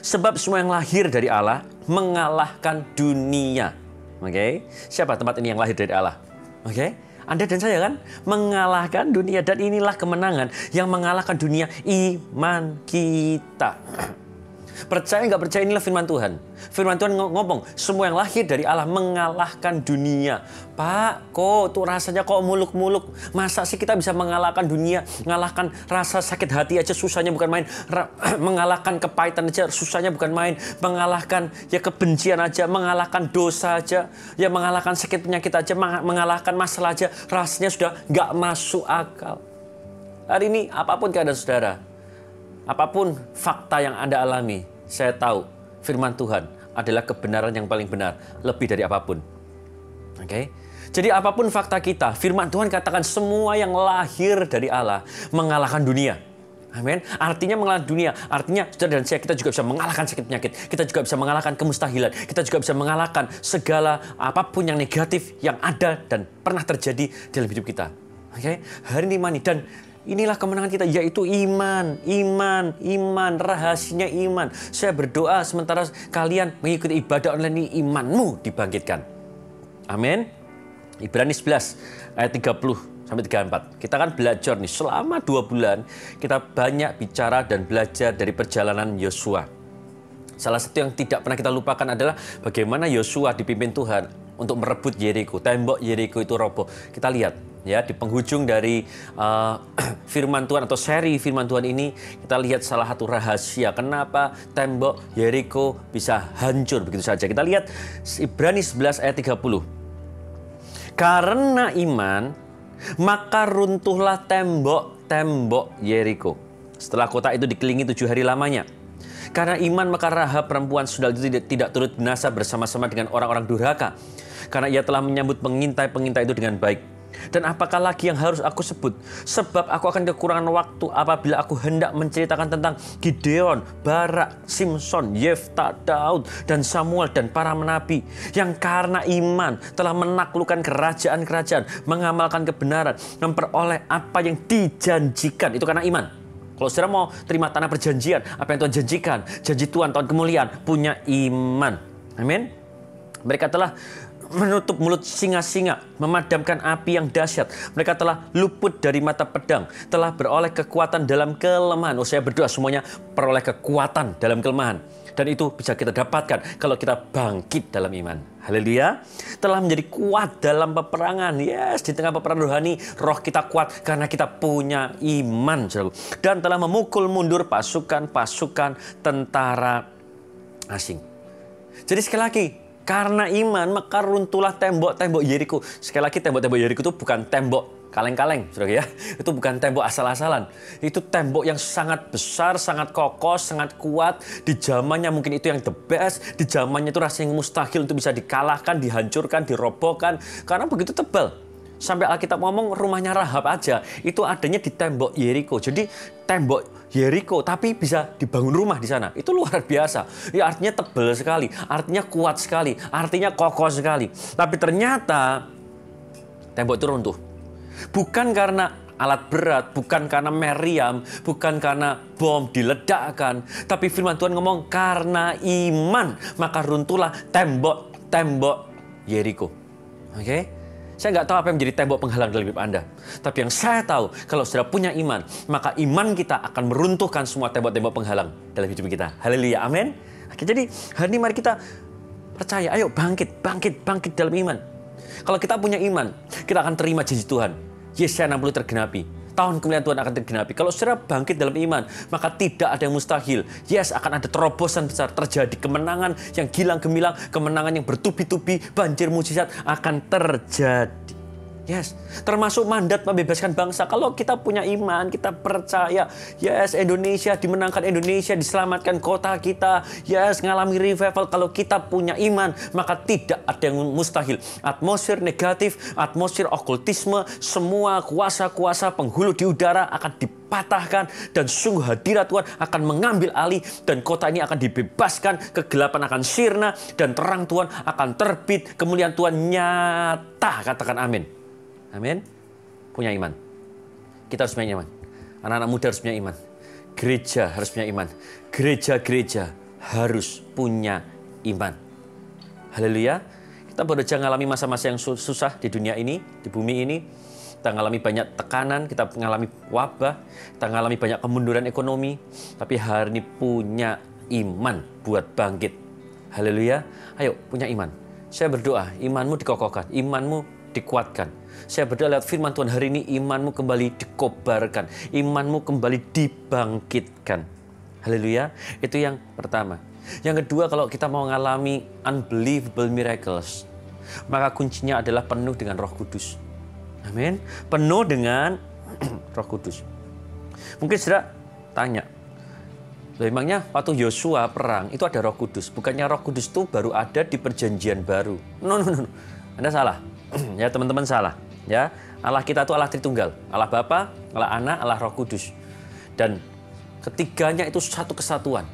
Sebab semua yang lahir dari Allah mengalahkan dunia. Oke, siapa tempat ini yang lahir dari Allah? Oke, Anda dan saya kan mengalahkan dunia dan inilah kemenangan yang mengalahkan dunia iman kita. Percaya nggak percaya inilah firman Tuhan. Firman Tuhan ng- ngomong, semua yang lahir dari Allah mengalahkan dunia. Pak, kok tuh rasanya kok muluk-muluk. Masa sih kita bisa mengalahkan dunia, mengalahkan rasa sakit hati aja susahnya bukan main. Ra- mengalahkan kepahitan aja susahnya bukan main. Mengalahkan ya kebencian aja, mengalahkan dosa aja, ya mengalahkan sakit penyakit aja, meng- mengalahkan masalah aja. Rasanya sudah nggak masuk akal. Hari ini apa pun keadaan saudara, apa pun fakta yang Anda alami, saya tahu firman Tuhan adalah kebenaran yang paling benar, lebih dari apa pun. Oke? Jadi apa pun fakta kita, firman Tuhan katakan semua yang lahir dari Allah mengalahkan dunia. Amin. Artinya mengalahkan dunia. Artinya saudara dan saya kita juga bisa mengalahkan sakit penyakit. Kita juga bisa mengalahkan kemustahilan. Kita juga bisa mengalahkan segala apa pun yang negatif yang ada dan pernah terjadi dalam hidup kita. Oke. Hari ini mani dan inilah kemenangan kita yaitu iman, iman, iman, rahasianya iman. Saya berdoa sementara kalian mengikuti ibadah online ini imanmu dibangkitkan. Amin. Ibrani 11 ayat 30 sampai 34. Kita kan belajar nih selama dua bulan kita banyak bicara dan belajar dari perjalanan Yosua. Salah satu yang tidak pernah kita lupakan adalah bagaimana Yosua dipimpin Tuhan untuk merebut Yeriko. Tembok Yeriko itu roboh. Kita lihat ya di penghujung dari uh, firman Tuhan atau seri firman Tuhan ini kita lihat salah satu rahasia kenapa tembok Yeriko bisa hancur begitu saja. Kita lihat Ibrani 11 ayat 30. Karena iman, maka runtuhlah tembok-tembok Yeriko. Setelah kota itu dikelilingi tujuh hari lamanya. Karena iman maka Rahab perempuan sundal itu tidak, tidak turut binasa bersama-sama dengan orang-orang durhaka. Karena ia telah menyambut pengintai-pengintai itu dengan baik. Dan apakah lagi yang harus aku sebut? Sebab aku akan kekurangan waktu apabila aku hendak menceritakan tentang Gideon, Barak, Simpson, Yefta, Daud, dan Samuel dan para menabi yang karena iman telah menaklukkan kerajaan-kerajaan, mengamalkan kebenaran, memperoleh apa yang dijanjikan. Itu karena iman. Kalau saudara mau terima tanah perjanjian, apa yang Tuhan janjikan, janji Tuhan, tahun kemuliaan, punya iman. Amin. Mereka telah menutup mulut singa-singa, memadamkan api yang dahsyat. Mereka telah luput dari mata pedang, telah beroleh kekuatan dalam kelemahan. Oh, saya berdoa semuanya peroleh kekuatan dalam kelemahan. Dan itu bisa kita dapatkan kalau kita bangkit dalam iman. Haleluya. Telah menjadi kuat dalam peperangan. Yes, di tengah peperangan rohani, roh kita kuat karena kita punya iman. Dan telah memukul mundur pasukan-pasukan tentara asing. Jadi sekali lagi, karena iman maka runtuhlah tembok-tembok Yeriko. Sekali lagi tembok-tembok Yeriko itu bukan tembok kaleng-kaleng, saudara ya. Itu bukan tembok asal-asalan. Itu tembok yang sangat besar, sangat kokoh, sangat kuat. Di zamannya mungkin itu yang the best. Di zamannya itu rasanya mustahil untuk bisa dikalahkan, dihancurkan, dirobohkan. Karena begitu tebal. Sampai Alkitab ngomong rumahnya Rahab aja itu adanya di tembok Yeriko. Jadi tembok Yeriko tapi bisa dibangun rumah di sana. Itu luar biasa. Ya artinya tebal sekali, artinya kuat sekali, artinya kokoh sekali. Tapi ternyata tembok itu runtuh. Bukan karena alat berat, bukan karena meriam, bukan karena bom diledakkan, tapi firman Tuhan ngomong karena iman maka runtuhlah tembok-tembok Yeriko. Oke? Saya nggak tahu apa yang menjadi tembok penghalang dalam hidup Anda. Tapi yang saya tahu, kalau sudah punya iman, maka iman kita akan meruntuhkan semua tembok-tembok penghalang dalam hidup kita. Haleluya, amin. Jadi hari ini mari kita percaya, ayo bangkit, bangkit, bangkit dalam iman. Kalau kita punya iman, kita akan terima janji Tuhan. Yesaya 60 tergenapi. Tahun kemuliaan Tuhan akan tergenapi. Kalau saudara bangkit dalam iman, maka tidak ada yang mustahil. Yes, akan ada terobosan besar terjadi. Kemenangan yang gilang gemilang, kemenangan yang bertubi-tubi, banjir mujizat akan terjadi. Yes, termasuk mandat membebaskan bangsa. Kalau kita punya iman, kita percaya, yes, Indonesia dimenangkan Indonesia, diselamatkan kota kita, yes, ngalami revival. Kalau kita punya iman, maka tidak ada yang mustahil. Atmosfer negatif, atmosfer okultisme, semua kuasa-kuasa penghulu di udara akan dipatahkan dan sungguh hadirat Tuhan akan mengambil alih dan kota ini akan dibebaskan, kegelapan akan sirna dan terang Tuhan akan terbit, kemuliaan Tuhan nyata. Katakan amin. Amin. Punya iman. Kita harus punya iman. Anak-anak muda harus punya iman. Gereja harus punya iman. Gereja-gereja harus punya iman. Haleluya. Kita baru saja mengalami masa-masa yang su- susah di dunia ini, di bumi ini. Kita mengalami banyak tekanan, kita mengalami wabah, kita mengalami banyak kemunduran ekonomi. Tapi hari ini punya iman buat bangkit. Haleluya. Ayo, punya iman. Saya berdoa, imanmu dikokohkan, imanmu dikuatkan. Saya berdoa lewat firman Tuhan hari ini imanmu kembali dikobarkan, imanmu kembali dibangkitkan. Haleluya. Itu yang pertama. Yang kedua kalau kita mau mengalami unbelievable miracles, maka kuncinya adalah penuh dengan Roh Kudus. Amin. Penuh dengan Roh Kudus. Mungkin saudara tanya, Loh, emangnya waktu Yosua perang itu ada Roh Kudus? Bukannya Roh Kudus itu baru ada di perjanjian baru? No, no. no. Anda salah. ya teman-teman salah. Ya Allah kita itu Allah Tritunggal. Allah Bapa, Allah Anak, Allah Roh Kudus. Dan ketiganya itu satu kesatuan.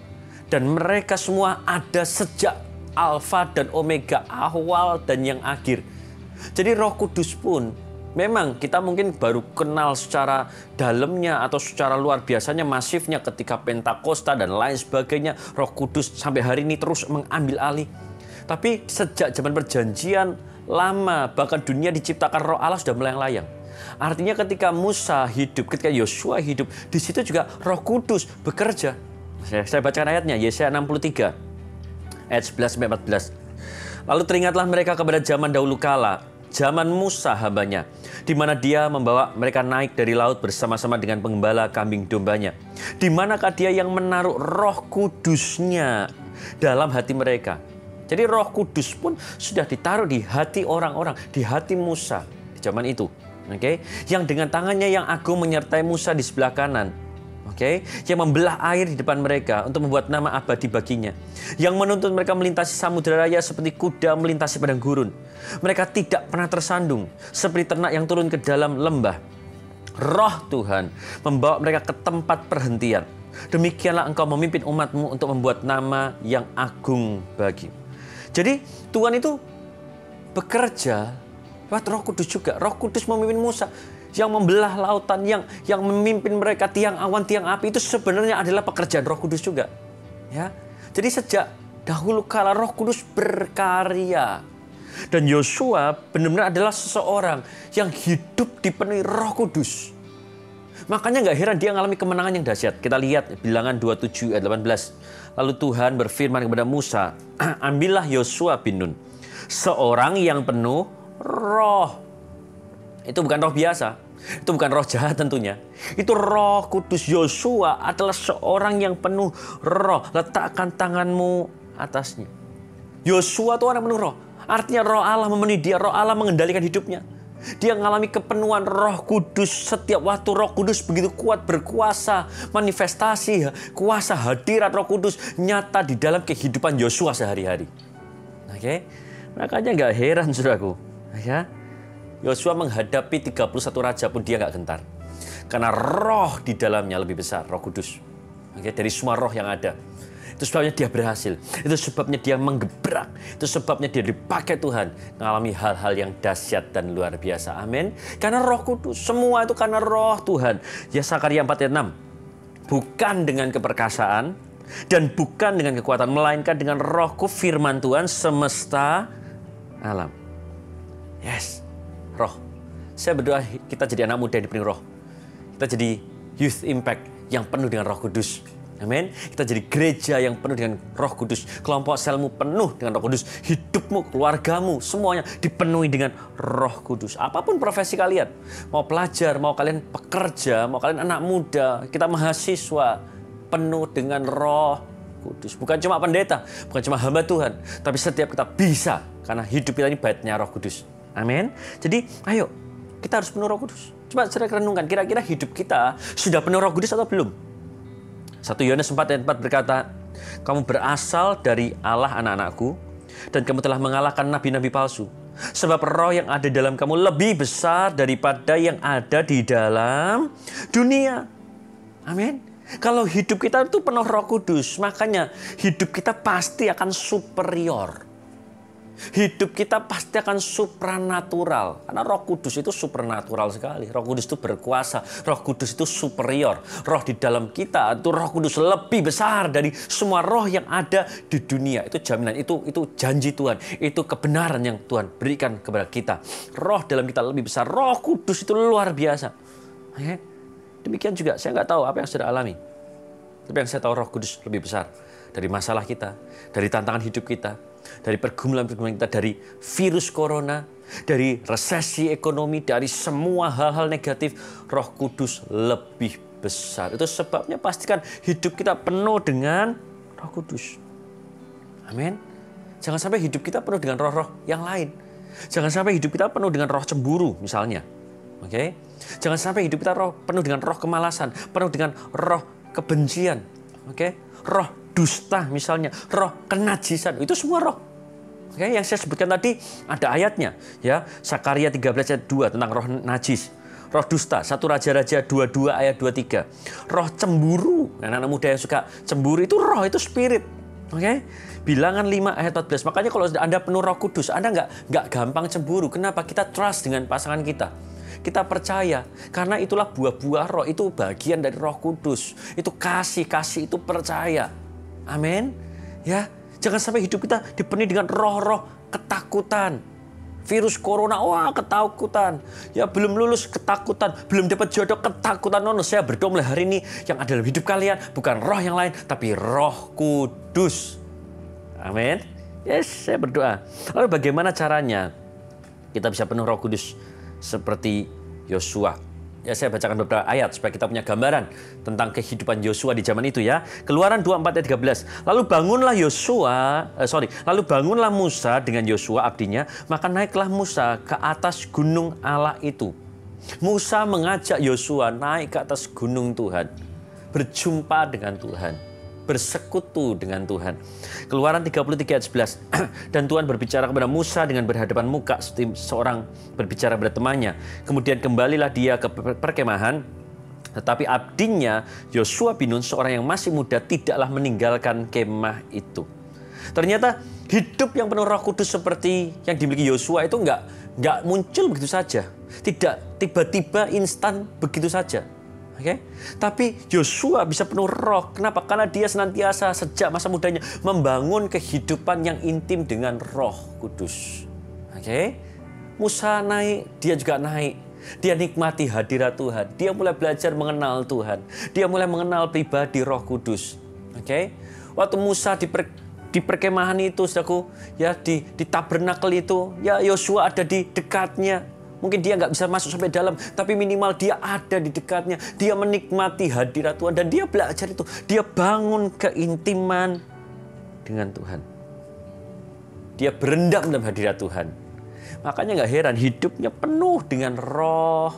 Dan mereka semua ada sejak Alfa dan Omega, awal dan yang akhir. Jadi Roh Kudus pun memang kita mungkin baru kenal secara dalamnya atau secara luar biasanya masifnya ketika Pentakosta dan lain sebagainya. Roh Kudus sampai hari ini terus mengambil alih. Tapi sejak zaman perjanjian lama bahkan dunia diciptakan Roh Allah sudah melayang-layang. Artinya ketika Musa hidup, ketika Yosua hidup, di situ juga Roh Kudus bekerja. Saya, saya bacakan ayatnya, Yesaya 63 ayat 11 sampai 14. Lalu teringatlah mereka kepada zaman dahulu kala, zaman Musa hambanya, di mana dia membawa mereka naik dari laut bersama-sama dengan penggembala kambing dombanya. Di manakah dia yang menaruh roh kudusnya dalam hati mereka. Jadi roh kudus pun sudah ditaruh di hati orang-orang, di hati Musa di zaman itu. Oke, yang dengan tangannya yang agung menyertai Musa di sebelah kanan, Oke, yang membelah air di depan mereka untuk membuat nama abadi baginya. Yang menuntut mereka melintasi samudera raya seperti kuda melintasi padang gurun. Mereka tidak pernah tersandung seperti ternak yang turun ke dalam lembah. Roh Tuhan membawa mereka ke tempat perhentian. Demikianlah engkau memimpin umatmu untuk membuat nama yang agung bagi. Jadi Tuhan itu bekerja lewat Roh Kudus juga. Roh Kudus memimpin Musa yang membelah lautan, yang yang memimpin mereka tiang awan, tiang api itu sebenarnya adalah pekerjaan Roh Kudus juga. Ya. Jadi sejak dahulu kala Roh Kudus berkarya. Dan Yosua benar-benar adalah seseorang yang hidup dipenuhi Roh Kudus. Makanya nggak heran dia mengalami kemenangan yang dahsyat. Kita lihat bilangan 27 ayat 18. Lalu Tuhan berfirman kepada Musa, ambillah Yosua bin Nun, seorang yang penuh roh. Itu bukan roh biasa. Itu bukan roh jahat tentunya. Itu roh kudus Yosua adalah seorang yang penuh roh. Letakkan tanganmu atasnya. Yosua itu orang penuh roh. Artinya roh Allah memenuhi dia, roh Allah mengendalikan hidupnya. Dia mengalami kepenuhan roh kudus setiap waktu roh kudus begitu kuat berkuasa. Manifestasi kuasa hadirat roh kudus nyata di dalam kehidupan Yosua sehari-hari. Oke, makanya nggak heran saudaraku. Ya, Yosua menghadapi 31 raja pun dia nggak gentar. Karena roh di dalamnya lebih besar, roh kudus. Oke, dari semua roh yang ada. Itu sebabnya dia berhasil. Itu sebabnya dia menggebrak. Itu sebabnya dia dipakai Tuhan. Mengalami hal-hal yang dahsyat dan luar biasa. Amin. Karena roh kudus. Semua itu karena roh Tuhan. Ya Sakaria 4 ayat 6. Bukan dengan keperkasaan dan bukan dengan kekuatan. Melainkan dengan rohku firman Tuhan semesta alam. Yes, roh. Saya berdoa kita jadi anak muda yang dipenuhi roh. Kita jadi youth impact yang penuh dengan roh kudus. Amin. Kita jadi gereja yang penuh dengan Roh Kudus. Kelompok selmu penuh dengan Roh Kudus. Hidupmu, keluargamu, semuanya dipenuhi dengan Roh Kudus. Apa pun profesi kalian, mau pelajar, mau kalian pekerja, mau kalian anak muda, kita mahasiswa penuh dengan Roh Kudus. Bukan cuma pendeta, bukan cuma hamba Tuhan, tapi setiap kita bisa karena hidup kita ini baitnya Roh Kudus. Amin. Jadi, ayo kita harus penuh Roh Kudus. Coba saya renungkan, kira-kira hidup kita sudah penuh Roh Kudus atau belum? 1 Yohanes 4 ayat 4 berkata, Kamu berasal dari Allah anak-anakku, dan kamu telah mengalahkan nabi-nabi palsu. Sebab roh yang ada dalam kamu lebih besar daripada yang ada di dalam dunia. Amin. Kalau hidup kita itu penuh roh kudus, makanya hidup kita pasti akan superior. Hidup kita pasti akan supranatural. Karena roh kudus itu supernatural sekali. Roh kudus itu berkuasa. Roh kudus itu superior. Roh di dalam kita itu roh kudus lebih besar dari semua roh yang ada di dunia. Itu jaminan, itu itu janji Tuhan. Itu kebenaran yang Tuhan berikan kepada kita. Roh dalam kita lebih besar. Roh kudus itu luar biasa. Demikian juga saya nggak tahu apa yang sudah alami. Tapi yang saya tahu roh kudus lebih besar dari masalah kita, dari tantangan hidup kita, dari pergumulan-pergumulan kita, dari virus corona, dari resesi ekonomi, dari semua hal-hal negatif, roh kudus lebih besar. Itu sebabnya pastikan hidup kita penuh dengan roh kudus. Amin. Jangan sampai hidup kita penuh dengan roh-roh yang lain. Jangan sampai hidup kita penuh dengan roh cemburu misalnya. Oke? Jangan sampai hidup kita roh penuh dengan roh kemalasan, penuh dengan roh kebencian. Oke? Roh dusta misalnya, roh kenajisan, itu semua roh. Oke, yang saya sebutkan tadi ada ayatnya ya. Sakaria 13 ayat 2 tentang roh najis. Roh dusta, satu Raja-Raja 22 ayat 23. Roh cemburu, anak-anak muda yang suka cemburu itu roh, itu spirit. Oke, bilangan 5 ayat 14. Makanya kalau Anda penuh roh kudus, Anda nggak nggak gampang cemburu. Kenapa? Kita trust dengan pasangan kita. Kita percaya, karena itulah buah-buah roh, itu bagian dari roh kudus. Itu kasih, kasih itu percaya. Amin. Ya, jangan sampai hidup kita dipenuhi dengan roh-roh ketakutan. Virus corona, wah ketakutan. Ya belum lulus ketakutan, belum dapat jodoh ketakutan. No, no, saya berdoa mulai hari ini yang ada dalam hidup kalian bukan roh yang lain, tapi roh kudus. Amin. Yes, saya berdoa. Lalu bagaimana caranya kita bisa penuh roh kudus seperti Yosua? Ya saya bacakan beberapa ayat supaya kita punya gambaran tentang kehidupan Yosua di zaman itu ya. Keluaran 24 ayat 13. Lalu bangunlah Yosua, eh, sorry, lalu bangunlah Musa dengan Yosua abdinya, maka naiklah Musa ke atas gunung Allah itu. Musa mengajak Yosua naik ke atas gunung Tuhan, berjumpa dengan Tuhan, bersekutu dengan Tuhan. Keluaran 33 ayat 11. Dan Tuhan berbicara kepada Musa dengan berhadapan muka seperti seorang berbicara kepada temannya. Kemudian kembalilah dia ke per- perkemahan tetapi abdinya Yosua bin Nun seorang yang masih muda tidaklah meninggalkan kemah itu. Ternyata hidup yang penuh Roh Kudus seperti yang dimiliki Yosua itu nggak nggak muncul begitu saja, tidak tiba-tiba instan begitu saja. Oke, tapi Yosua bisa penuh roh. Kenapa? Karena dia senantiasa sejak masa mudanya membangun kehidupan yang intim dengan Roh Kudus. Oke, Musa naik, dia juga naik. Dia nikmati hadirat Tuhan. Dia mulai belajar mengenal Tuhan. Dia mulai mengenal pribadi Roh Kudus. Oke, waktu Musa di per- di perkemahan itu, saudaraku, ya di di tabernakel itu, ya Yosua ada di dekatnya. Mungkin dia nggak bisa masuk sampai dalam, tapi minimal dia ada di dekatnya. Dia menikmati hadirat Tuhan dan dia belajar itu. Dia bangun keintiman dengan Tuhan. Dia berendam dalam hadirat Tuhan. Makanya nggak heran hidupnya penuh dengan roh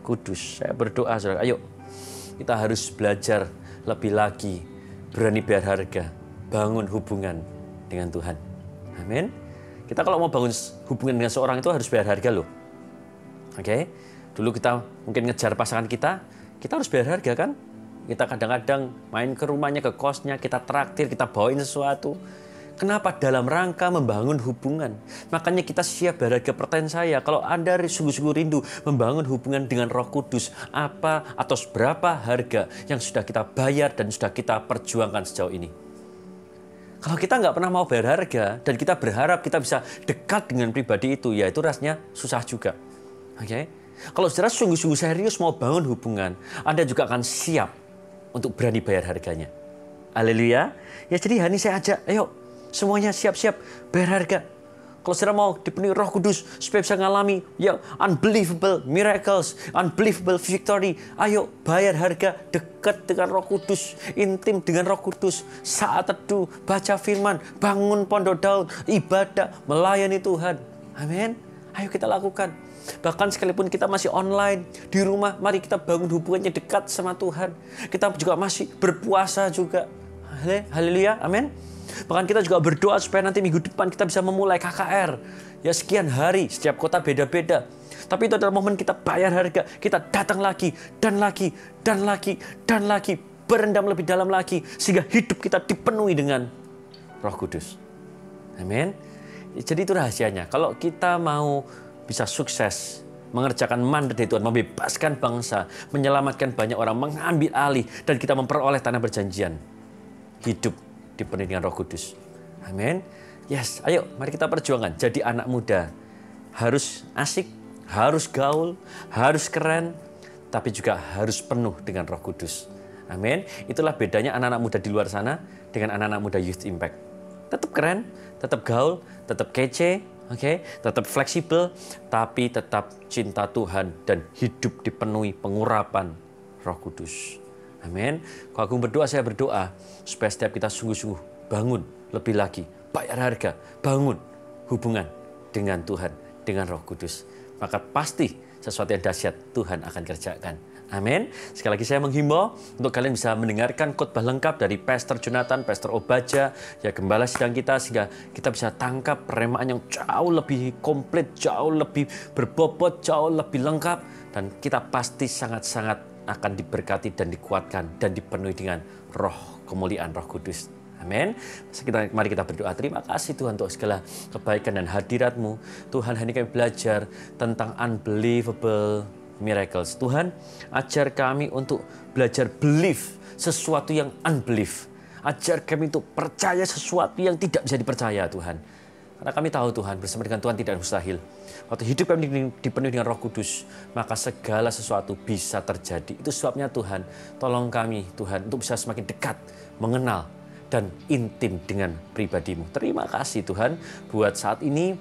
kudus. Saya berdoa, saudara, ayo kita harus belajar lebih lagi, berani berharga, bangun hubungan dengan Tuhan. Amin. Kita kalau mau bangun hubungan dengan seorang itu harus berharga loh. Oke, dulu kita mungkin ngejar pasangan kita, kita harus berharga kan? Kita kadang-kadang main ke rumahnya, ke kosnya, kita traktir, kita bawain sesuatu. Kenapa? Dalam rangka membangun hubungan. Makanya kita siap berharga. Pertanyaan saya, kalau Anda sungguh-sungguh rindu membangun hubungan dengan roh kudus, apa atau berapa harga yang sudah kita bayar dan sudah kita perjuangkan sejauh ini? Kalau kita nggak pernah mau berharga dan kita berharap kita bisa dekat dengan pribadi itu, ya itu rasanya susah juga. Oke, Kalau saudara sungguh-sungguh serius mau bangun hubungan, Anda juga akan siap untuk berani bayar harganya. Haleluya. Ya jadi hari ini saya ajak, ayo semuanya siap-siap bayar harga. Kalau saudara mau dipenuhi roh kudus supaya bisa mengalami yang unbelievable miracles, unbelievable victory. Ayo bayar harga dekat dengan roh kudus, intim dengan roh kudus. Saat teduh, baca firman, bangun pondok daun, ibadah, melayani Tuhan. Amin. Ayo kita lakukan. Bahkan sekalipun kita masih online di rumah, mari kita bangun hubungannya dekat sama Tuhan. Kita juga masih berpuasa juga. Hale- Haleluya, amin. Bahkan kita juga berdoa supaya nanti minggu depan kita bisa memulai KKR. Ya sekian hari, setiap kota beda-beda. Tapi itu adalah momen kita bayar harga. Kita datang lagi, dan lagi, dan lagi, dan lagi. Berendam lebih dalam lagi. Sehingga hidup kita dipenuhi dengan roh kudus. Amin. Jadi itu rahasianya. Kalau kita mau bisa sukses mengerjakan mandat dari Tuhan, membebaskan bangsa, menyelamatkan banyak orang, mengambil alih, dan kita memperoleh tanah perjanjian. Hidup dipenuhi dengan roh kudus. Amin. Yes, ayo mari kita perjuangkan. Jadi anak muda harus asik, harus gaul, harus keren, tapi juga harus penuh dengan roh kudus. Amin. Itulah bedanya anak-anak muda di luar sana dengan anak-anak muda Youth Impact. Tetap keren, tetap gaul, tetap kece, oke, tetap fleksibel, tapi tetap cinta Tuhan dan hidup dipenuhi pengurapan Roh Kudus. Amin. Kalau aku berdoa, saya berdoa supaya setiap kita sungguh-sungguh bangun lebih lagi, bayar harga, bangun hubungan dengan Tuhan, dengan Roh Kudus. Maka pasti sesuatu yang dahsyat Tuhan akan kerjakan. Amin. Sekali lagi saya menghimbau untuk kalian bisa mendengarkan khotbah lengkap dari Pastor Jonathan, Pastor Obaja, ya gembala sidang kita sehingga kita bisa tangkap peremaan yang jauh lebih komplit, jauh lebih berbobot, jauh lebih lengkap dan kita pasti sangat-sangat akan diberkati dan dikuatkan dan dipenuhi dengan roh kemuliaan roh kudus. Amin. Mari kita berdoa. Terima kasih Tuhan untuk segala kebaikan dan hadiratmu. Tuhan hari ini kami belajar tentang unbelievable miracles. Tuhan ajar kami untuk belajar believe sesuatu yang unbelief. Ajar kami untuk percaya sesuatu yang tidak bisa dipercaya Tuhan. Karena kami tahu Tuhan bersama dengan Tuhan tidak mustahil. Waktu hidup kami dipenuhi dengan roh kudus, maka segala sesuatu bisa terjadi. Itu sebabnya Tuhan, tolong kami Tuhan untuk bisa semakin dekat, mengenal, dan intim dengan pribadimu. Terima kasih Tuhan buat saat ini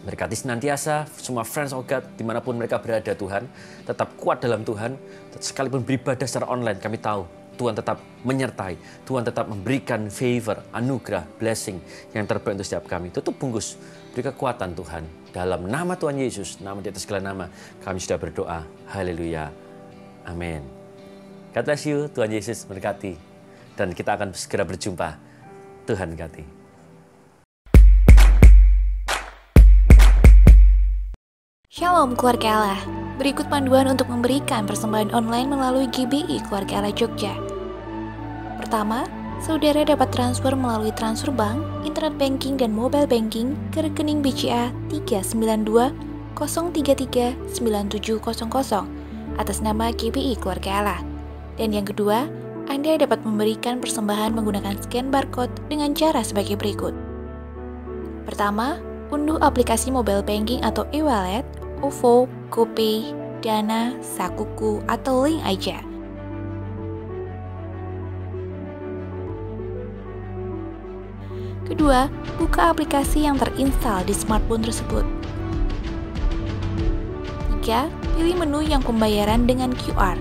Berkati senantiasa semua friends of God di mana pun mereka berada Tuhan. Tetap kuat dalam Tuhan. Sekalipun beribadah secara online kami tahu Tuhan tetap menyertai. Tuhan tetap memberikan favor, anugerah, blessing yang terbaik untuk setiap kami. Tutup bungkus. Beri kekuatan Tuhan. Dalam nama Tuhan Yesus, nama di atas segala nama, kami sudah berdoa. Haleluya. Amin. God bless you. Tuhan Yesus berkati. Dan kita akan segera berjumpa. Tuhan berkati. Shalom keluarga Allah. Berikut panduan untuk memberikan persembahan online melalui GBI Keluarga Allah Jogja. Pertama, saudara dapat transfer melalui transfer bank, internet banking, dan mobile banking ke rekening BCA 392 033 9700 atas nama GBI Keluarga Allah. Dan yang kedua, Anda dapat memberikan persembahan menggunakan scan barcode dengan cara sebagai berikut. Pertama, unduh aplikasi mobile banking atau e-wallet, OVO, GoPay, Dana, Sakuku, atau Link aja. Kedua, buka aplikasi yang terinstal di smartphone tersebut. Tiga, pilih menu yang pembayaran dengan QR.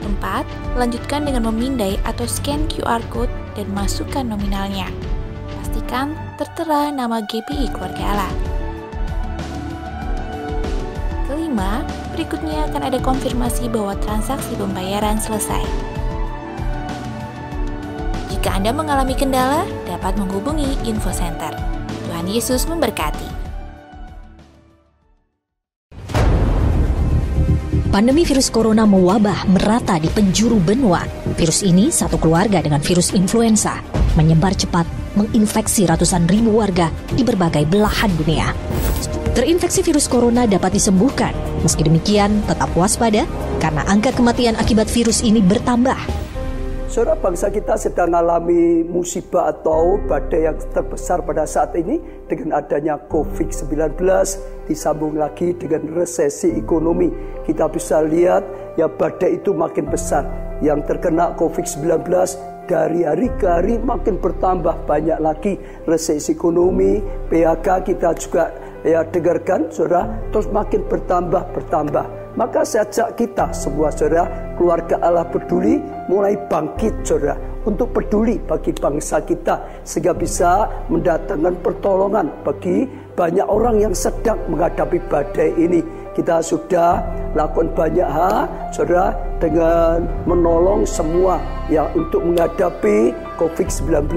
Empat, lanjutkan dengan memindai atau scan QR code dan masukkan nominalnya. Pastikan tertera nama GPI Keluarga Allah. Kelima, berikutnya akan ada konfirmasi bahwa transaksi pembayaran selesai. Jika Anda mengalami kendala, dapat menghubungi Info Center. Tuhan Yesus memberkati. Pandemi virus corona mewabah merata di penjuru benua. Virus ini satu keluarga dengan virus influenza, menyebar cepat, menginfeksi ratusan ribu warga di berbagai belahan dunia. Terinfeksi virus corona dapat disembuhkan, meski demikian tetap waspada karena angka kematian akibat virus ini bertambah. Saudara bangsa kita sedang mengalami musibah atau badai yang terbesar pada saat ini dengan adanya COVID-19 disambung lagi dengan resesi ekonomi. Kita bisa lihat ya badai itu makin besar. Yang terkena COVID-19 dari hari ke hari makin bertambah banyak lagi resesi ekonomi, PHK kita juga ya dengarkan saudara terus makin bertambah bertambah. Maka saya ajak kita semua saudara keluarga Allah peduli mulai bangkit saudara untuk peduli bagi bangsa kita sehingga bisa mendatangkan pertolongan bagi banyak orang yang sedang menghadapi badai ini. Kita sudah lakukan banyak hal, saudara, dengan menolong semua ya untuk menghadapi COVID-19.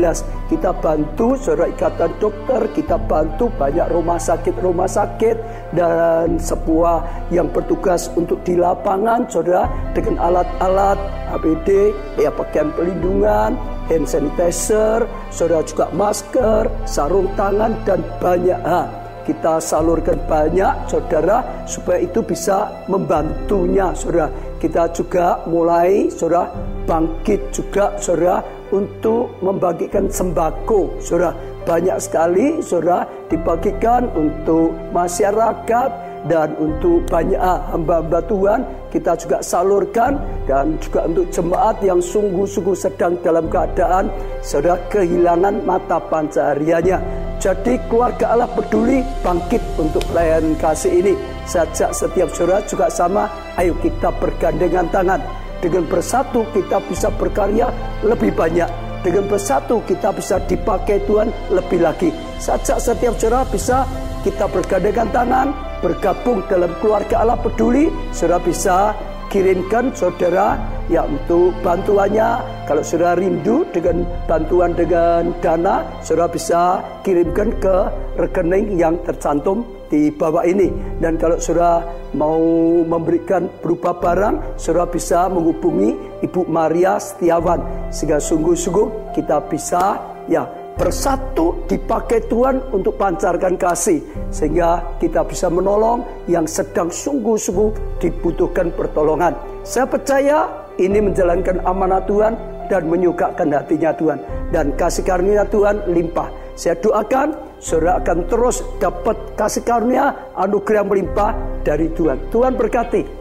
Kita bantu saudara ikatan dokter, kita bantu banyak rumah sakit-rumah sakit dan sebuah yang bertugas untuk di lapangan, saudara, dengan alat-alat APD, ya pakaian pelindungan, hand sanitizer, saudara juga masker, sarung tangan dan banyak hal kita salurkan banyak saudara supaya itu bisa membantunya saudara. Kita juga mulai saudara bangkit juga saudara untuk membagikan sembako saudara. Banyak sekali saudara dibagikan untuk masyarakat dan untuk banyak hamba-hamba Tuhan. Kita juga salurkan dan juga untuk jemaat yang sungguh-sungguh sedang dalam keadaan saudara kehilangan mata pencahariannya. Jadi keluarga Allah peduli bangkit untuk pelayanan kasih ini. Sajak setiap saudara juga sama, ayo kita bergandengan tangan. Dengan bersatu kita bisa berkarya lebih banyak. Dengan bersatu kita bisa dipakai Tuhan lebih lagi. Sajak setiap saudara bisa kita bergandengan tangan, bergabung dalam keluarga Allah peduli, saudara bisa kirimkan saudara ya untuk bantuannya. Kalau saudara rindu dengan bantuan dengan dana, saudara bisa kirimkan ke rekening yang tercantum di bawah ini. Dan kalau saudara mau memberikan berupa barang, saudara bisa menghubungi Ibu Maria Setiawan sehingga sungguh-sungguh kita bisa ya bersatu dipakai Tuhan untuk pancarkan kasih sehingga kita bisa menolong yang sedang sungguh-sungguh dibutuhkan pertolongan. Saya percaya ini menjalankan amanat Tuhan dan menyukakan hatinya Tuhan dan kasih karunia Tuhan limpah. Saya doakan saudara akan terus dapat kasih karunia anugerah melimpah dari Tuhan. Tuhan berkati.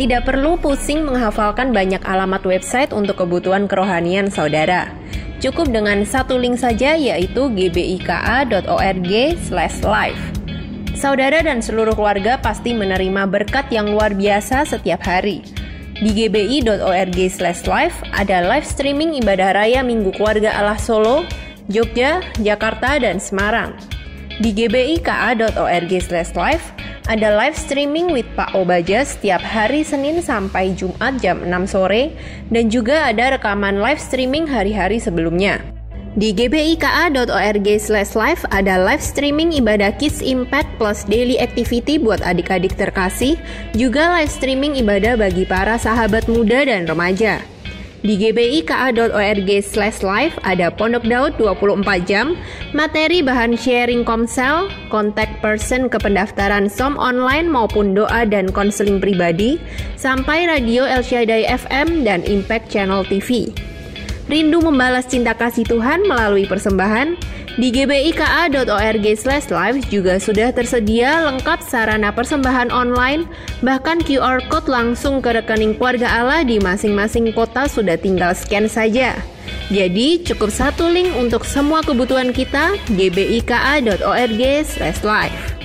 Tidak perlu pusing menghafalkan banyak alamat website untuk kebutuhan kerohanian saudara. Cukup dengan satu link saja yaitu gbika.org/live. Saudara dan seluruh keluarga pasti menerima berkat yang luar biasa setiap hari. Di gbi.org/live ada live streaming ibadah raya Minggu Keluarga Allah Solo, Jogja, Jakarta, dan Semarang. Di gbika.org/live ada live streaming with Pak Obaja setiap hari Senin sampai Jumat jam 6 sore dan juga ada rekaman live streaming hari-hari sebelumnya. Di gbika.org/live ada live streaming ibadah Kids Impact plus daily activity buat adik-adik terkasih, juga live streaming ibadah bagi para sahabat muda dan remaja. Di gbika.org/live ada Pondok Daud 24 jam, materi bahan sharing komsel, kontak person ke pendaftaran SOM online maupun doa dan konseling pribadi, sampai radio El Shaddai FM dan Impact Channel TV. Rindu membalas cinta kasih Tuhan melalui persembahan? Di gbika.org/live juga sudah tersedia lengkap sarana persembahan online, bahkan QR code langsung ke rekening keluarga Allah di masing-masing kota sudah tinggal scan saja. Jadi cukup satu link untuk semua kebutuhan kita gbika.org/live.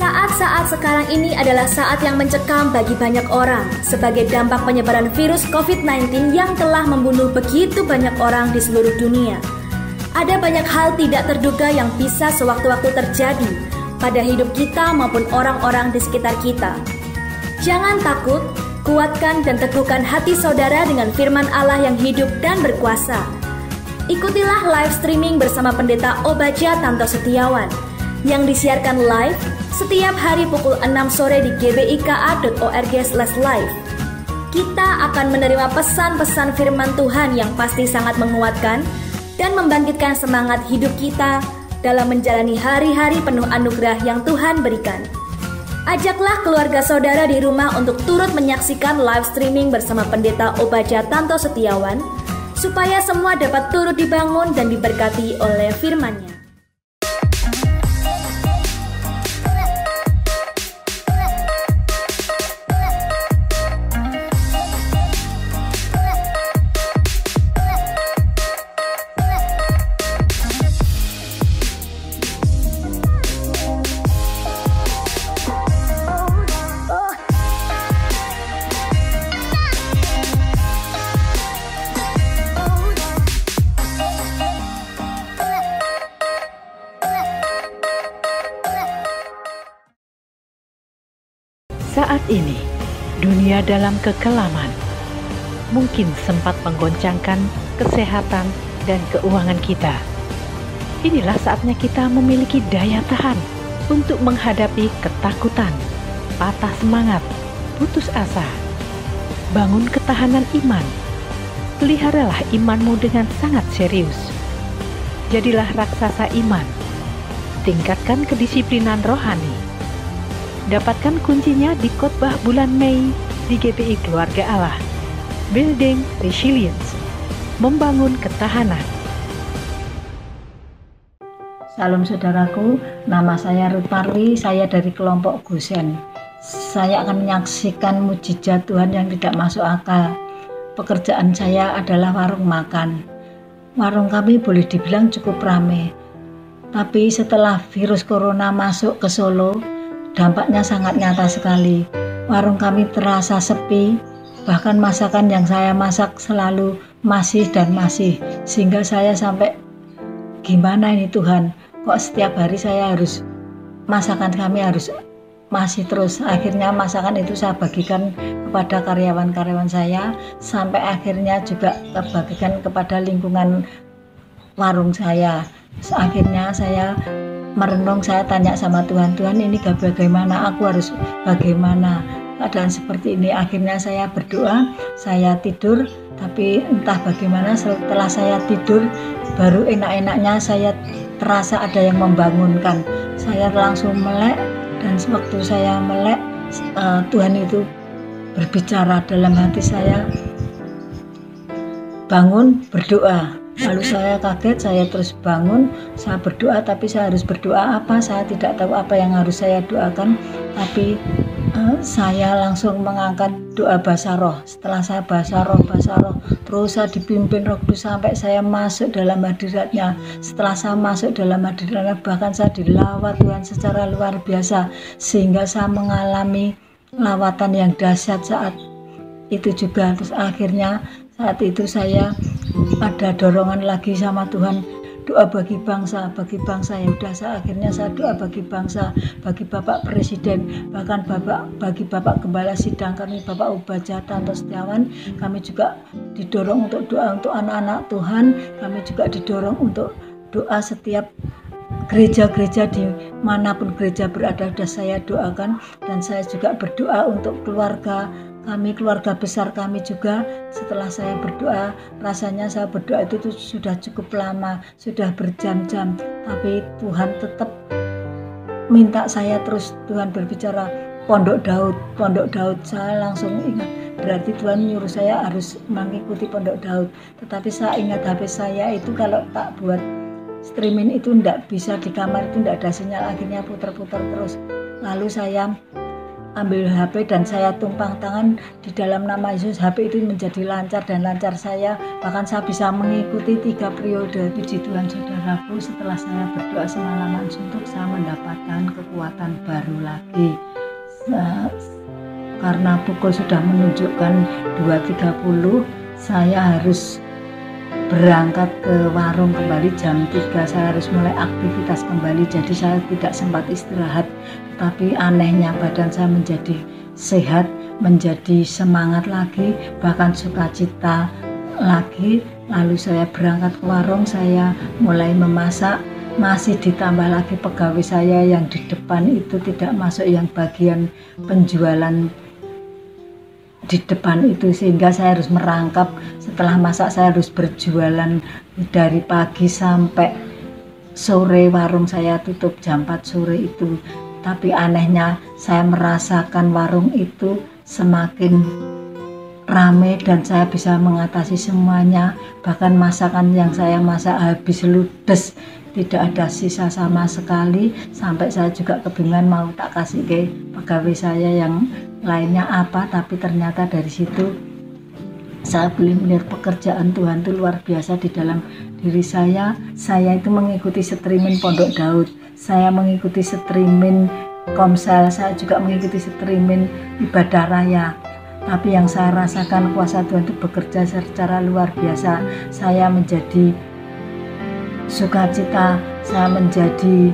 Saat-saat sekarang ini adalah saat yang mencekam bagi banyak orang sebagai dampak penyebaran virus COVID-19 yang telah membunuh begitu banyak orang di seluruh dunia. Ada banyak hal tidak terduga yang bisa sewaktu-waktu terjadi pada hidup kita maupun orang-orang di sekitar kita. Jangan takut, kuatkan dan teguhkan hati saudara dengan firman Allah yang hidup dan berkuasa. Ikutilah live streaming bersama Pendeta Obaja Tanto Setiawan yang disiarkan live setiap hari pukul 6 sore di gbika.org/live. Kita akan menerima pesan-pesan firman Tuhan yang pasti sangat menguatkan dan membangkitkan semangat hidup kita dalam menjalani hari-hari penuh anugerah yang Tuhan berikan. Ajaklah keluarga saudara di rumah untuk turut menyaksikan live streaming bersama Pendeta Obaja Tanto Setiawan, supaya semua dapat turut dibangun dan diberkati oleh firman-Nya. Dalam kekelaman mungkin sempat menggoncangkan kesehatan dan keuangan kita. Inilah saatnya kita memiliki daya tahan untuk menghadapi ketakutan, patah semangat, putus asa. Bangun ketahanan iman. Peliharalah imanmu dengan sangat serius. Jadilah raksasa iman. Tingkatkan kedisiplinan rohani. Dapatkan kuncinya di khotbah bulan Mei di GPI Keluarga Allah. Building Resilience. Membangun ketahanan. Salam saudaraku, nama saya Ruth Parwi, saya dari kelompok Gusen. Saya akan menyaksikan mujizat Tuhan yang tidak masuk akal. Pekerjaan saya adalah warung makan. Warung kami boleh dibilang cukup ramai. Tapi setelah virus corona masuk ke Solo, dampaknya sangat nyata sekali. Warung kami terasa sepi, bahkan masakan yang saya masak selalu masih dan masih. Sehingga saya sampai gimana ini Tuhan kok setiap hari saya harus masakan kami harus masih terus akhirnya masakan itu saya bagikan kepada karyawan-karyawan saya sampai akhirnya juga bagikan kepada lingkungan warung saya akhirnya saya merenung saya tanya sama Tuhan Tuhan ini bagaimana? Aku harus bagaimana? Keadaan seperti ini. Akhirnya saya berdoa saya tidur tapi entah bagaimana setelah saya tidur baru enak-enaknya saya terasa ada yang membangunkan. Saya langsung melek dan sewaktu saya melek uh, Tuhan itu berbicara dalam hati saya bangun berdoa lalu saya kaget saya terus bangun saya berdoa tapi saya harus berdoa apa? Saya tidak tahu apa yang harus saya doakan tapi uh, saya langsung mengangkat doa bahasa roh. Setelah saya bahasa roh bahasa roh terus saya dipimpin roh kudus sampai saya masuk dalam hadiratnya. Setelah saya masuk dalam hadiratnya bahkan saya dilawat Tuhan secara luar biasa sehingga saya mengalami lawatan yang dahsyat saat itu juga. Terus akhirnya saat itu saya ada dorongan lagi sama Tuhan. Doa bagi bangsa, bagi bangsa. Ya udah saya akhirnya saya doa bagi bangsa, bagi Bapak Presiden, bahkan Bapak bagi Bapak Gembala Sidang kami Bapak Ubaja Tanto Setiawan, kami juga didorong untuk doa untuk anak-anak Tuhan, kami juga didorong untuk doa setiap gereja-gereja di mana pun gereja berada. Sudah saya doakan. Dan saya juga berdoa untuk keluarga kami keluarga besar kami juga setelah saya berdoa rasanya saya berdoa itu tuh sudah cukup lama sudah berjam-jam. Tapi Tuhan tetap minta saya terus Tuhan berbicara pondok Daud pondok Daud. Saya langsung ingat berarti Tuhan nyuruh saya harus mengikuti pondok Daud. Tetapi saya ingat HP saya itu kalau tak buat streaming itu tidak bisa di kamar itu tidak ada sinyal akhirnya putar-putar terus. Lalu saya ambil HP dan saya tumpang tangan di dalam nama Yesus. HP itu menjadi lancar dan lancar saya. Bahkan saya bisa mengikuti tiga periode puji Tuhan saudaraku setelah saya berdoa semalaman suntuk saya mendapatkan kekuatan baru lagi. Karena pukul sudah menunjukkan 2.30 saya harus berangkat ke warung kembali jam 3 saya harus mulai aktivitas kembali jadi saya tidak sempat istirahat tapi anehnya badan saya menjadi sehat menjadi semangat lagi bahkan sukacita lagi. Lalu saya berangkat ke warung saya mulai memasak. Masih ditambah lagi pegawai saya yang di depan itu tidak masuk yang bagian penjualan di depan itu. Sehingga saya harus merangkap. Setelah masak saya harus berjualan dari pagi sampai sore. Warung saya tutup jam 4 sore itu tapi anehnya saya merasakan warung itu semakin rame dan saya bisa mengatasi semuanya. Bahkan masakan yang saya masak habis ludes tidak ada sisa sama sekali. Sampai saya juga kebingungan mau tak kasih ke pegawai saya yang lainnya apa. Tapi ternyata dari situ saya boleh melihat pekerjaan Tuhan itu luar biasa di dalam diri saya. Saya itu mengikuti streaming Pondok Daud saya mengikuti streaming Komsel saya juga mengikuti streaming ibadah raya. Tapi yang saya rasakan kuasa Tuhan itu bekerja secara luar biasa. Saya menjadi sukacita saya menjadi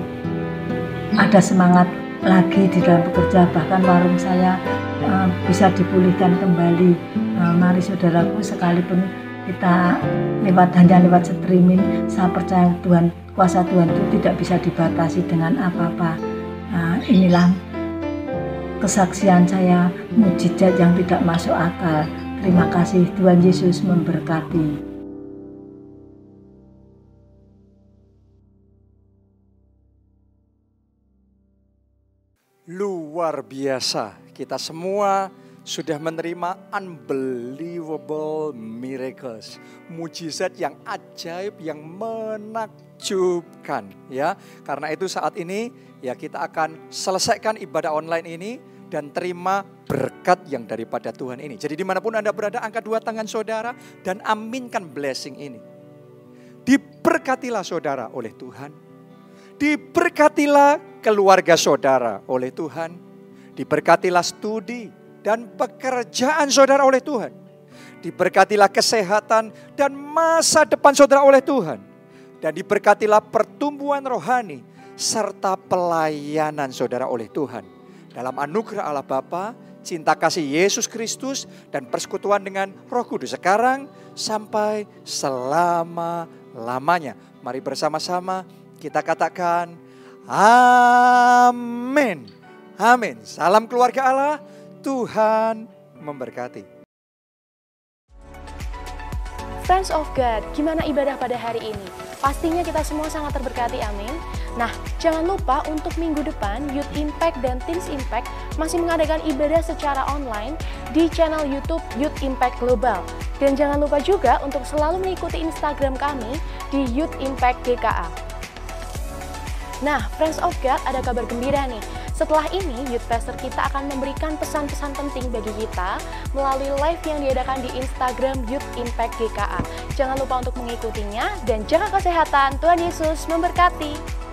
ada semangat lagi di dalam bekerja. Bahkan warung saya eh, bisa dipulihkan kembali. Eh, mari saudaraku sekalipun kita lewat hanya lewat streaming, saya percaya Tuhan kuasa Tuhan itu tidak bisa dibatasi dengan apa-apa. Nah, inilah kesaksian saya mujizat yang tidak masuk akal. Terima kasih Tuhan Yesus memberkati. Luar biasa, kita semua sudah menerima unbelievable miracles, mujizat yang ajaib, yang menakjubkan, ya. Karena itu saat ini ya kita akan selesaikan ibadah online ini dan terima berkat yang daripada Tuhan ini. Jadi di mana pun Anda berada, angkat dua tangan saudara dan aminkan blessing ini. Diberkatilah saudara oleh Tuhan. Diberkatilah keluarga saudara oleh Tuhan. Diberkatilah studi dan pekerjaan saudara oleh Tuhan. Diberkatilah kesehatan dan masa depan saudara oleh Tuhan. Dan diberkatilah pertumbuhan rohani serta pelayanan saudara oleh Tuhan. Dalam anugerah Allah Bapa, cinta kasih Yesus Kristus dan persekutuan dengan Roh Kudus sekarang sampai selama-lamanya. Mari bersama-sama kita katakan amin. Amin. Salam keluarga Allah. Tuhan memberkati. Friends of God, gimana ibadah pada hari ini? Pastinya kita semua sangat terberkati, amin. Nah, jangan lupa untuk minggu depan Youth Impact dan Teens Impact masih mengadakan ibadah secara online di channel YouTube Youth Impact Global. Dan jangan lupa juga untuk selalu mengikuti Instagram kami di Youth Impact GKA. Nah, Friends of God, ada kabar gembira nih. Setelah ini, Youth Pastor kita akan memberikan pesan-pesan penting bagi kita melalui live yang diadakan di Instagram Youth Impact GKA. Jangan lupa untuk mengikutinya dan jaga kesehatan. Tuhan Yesus memberkati.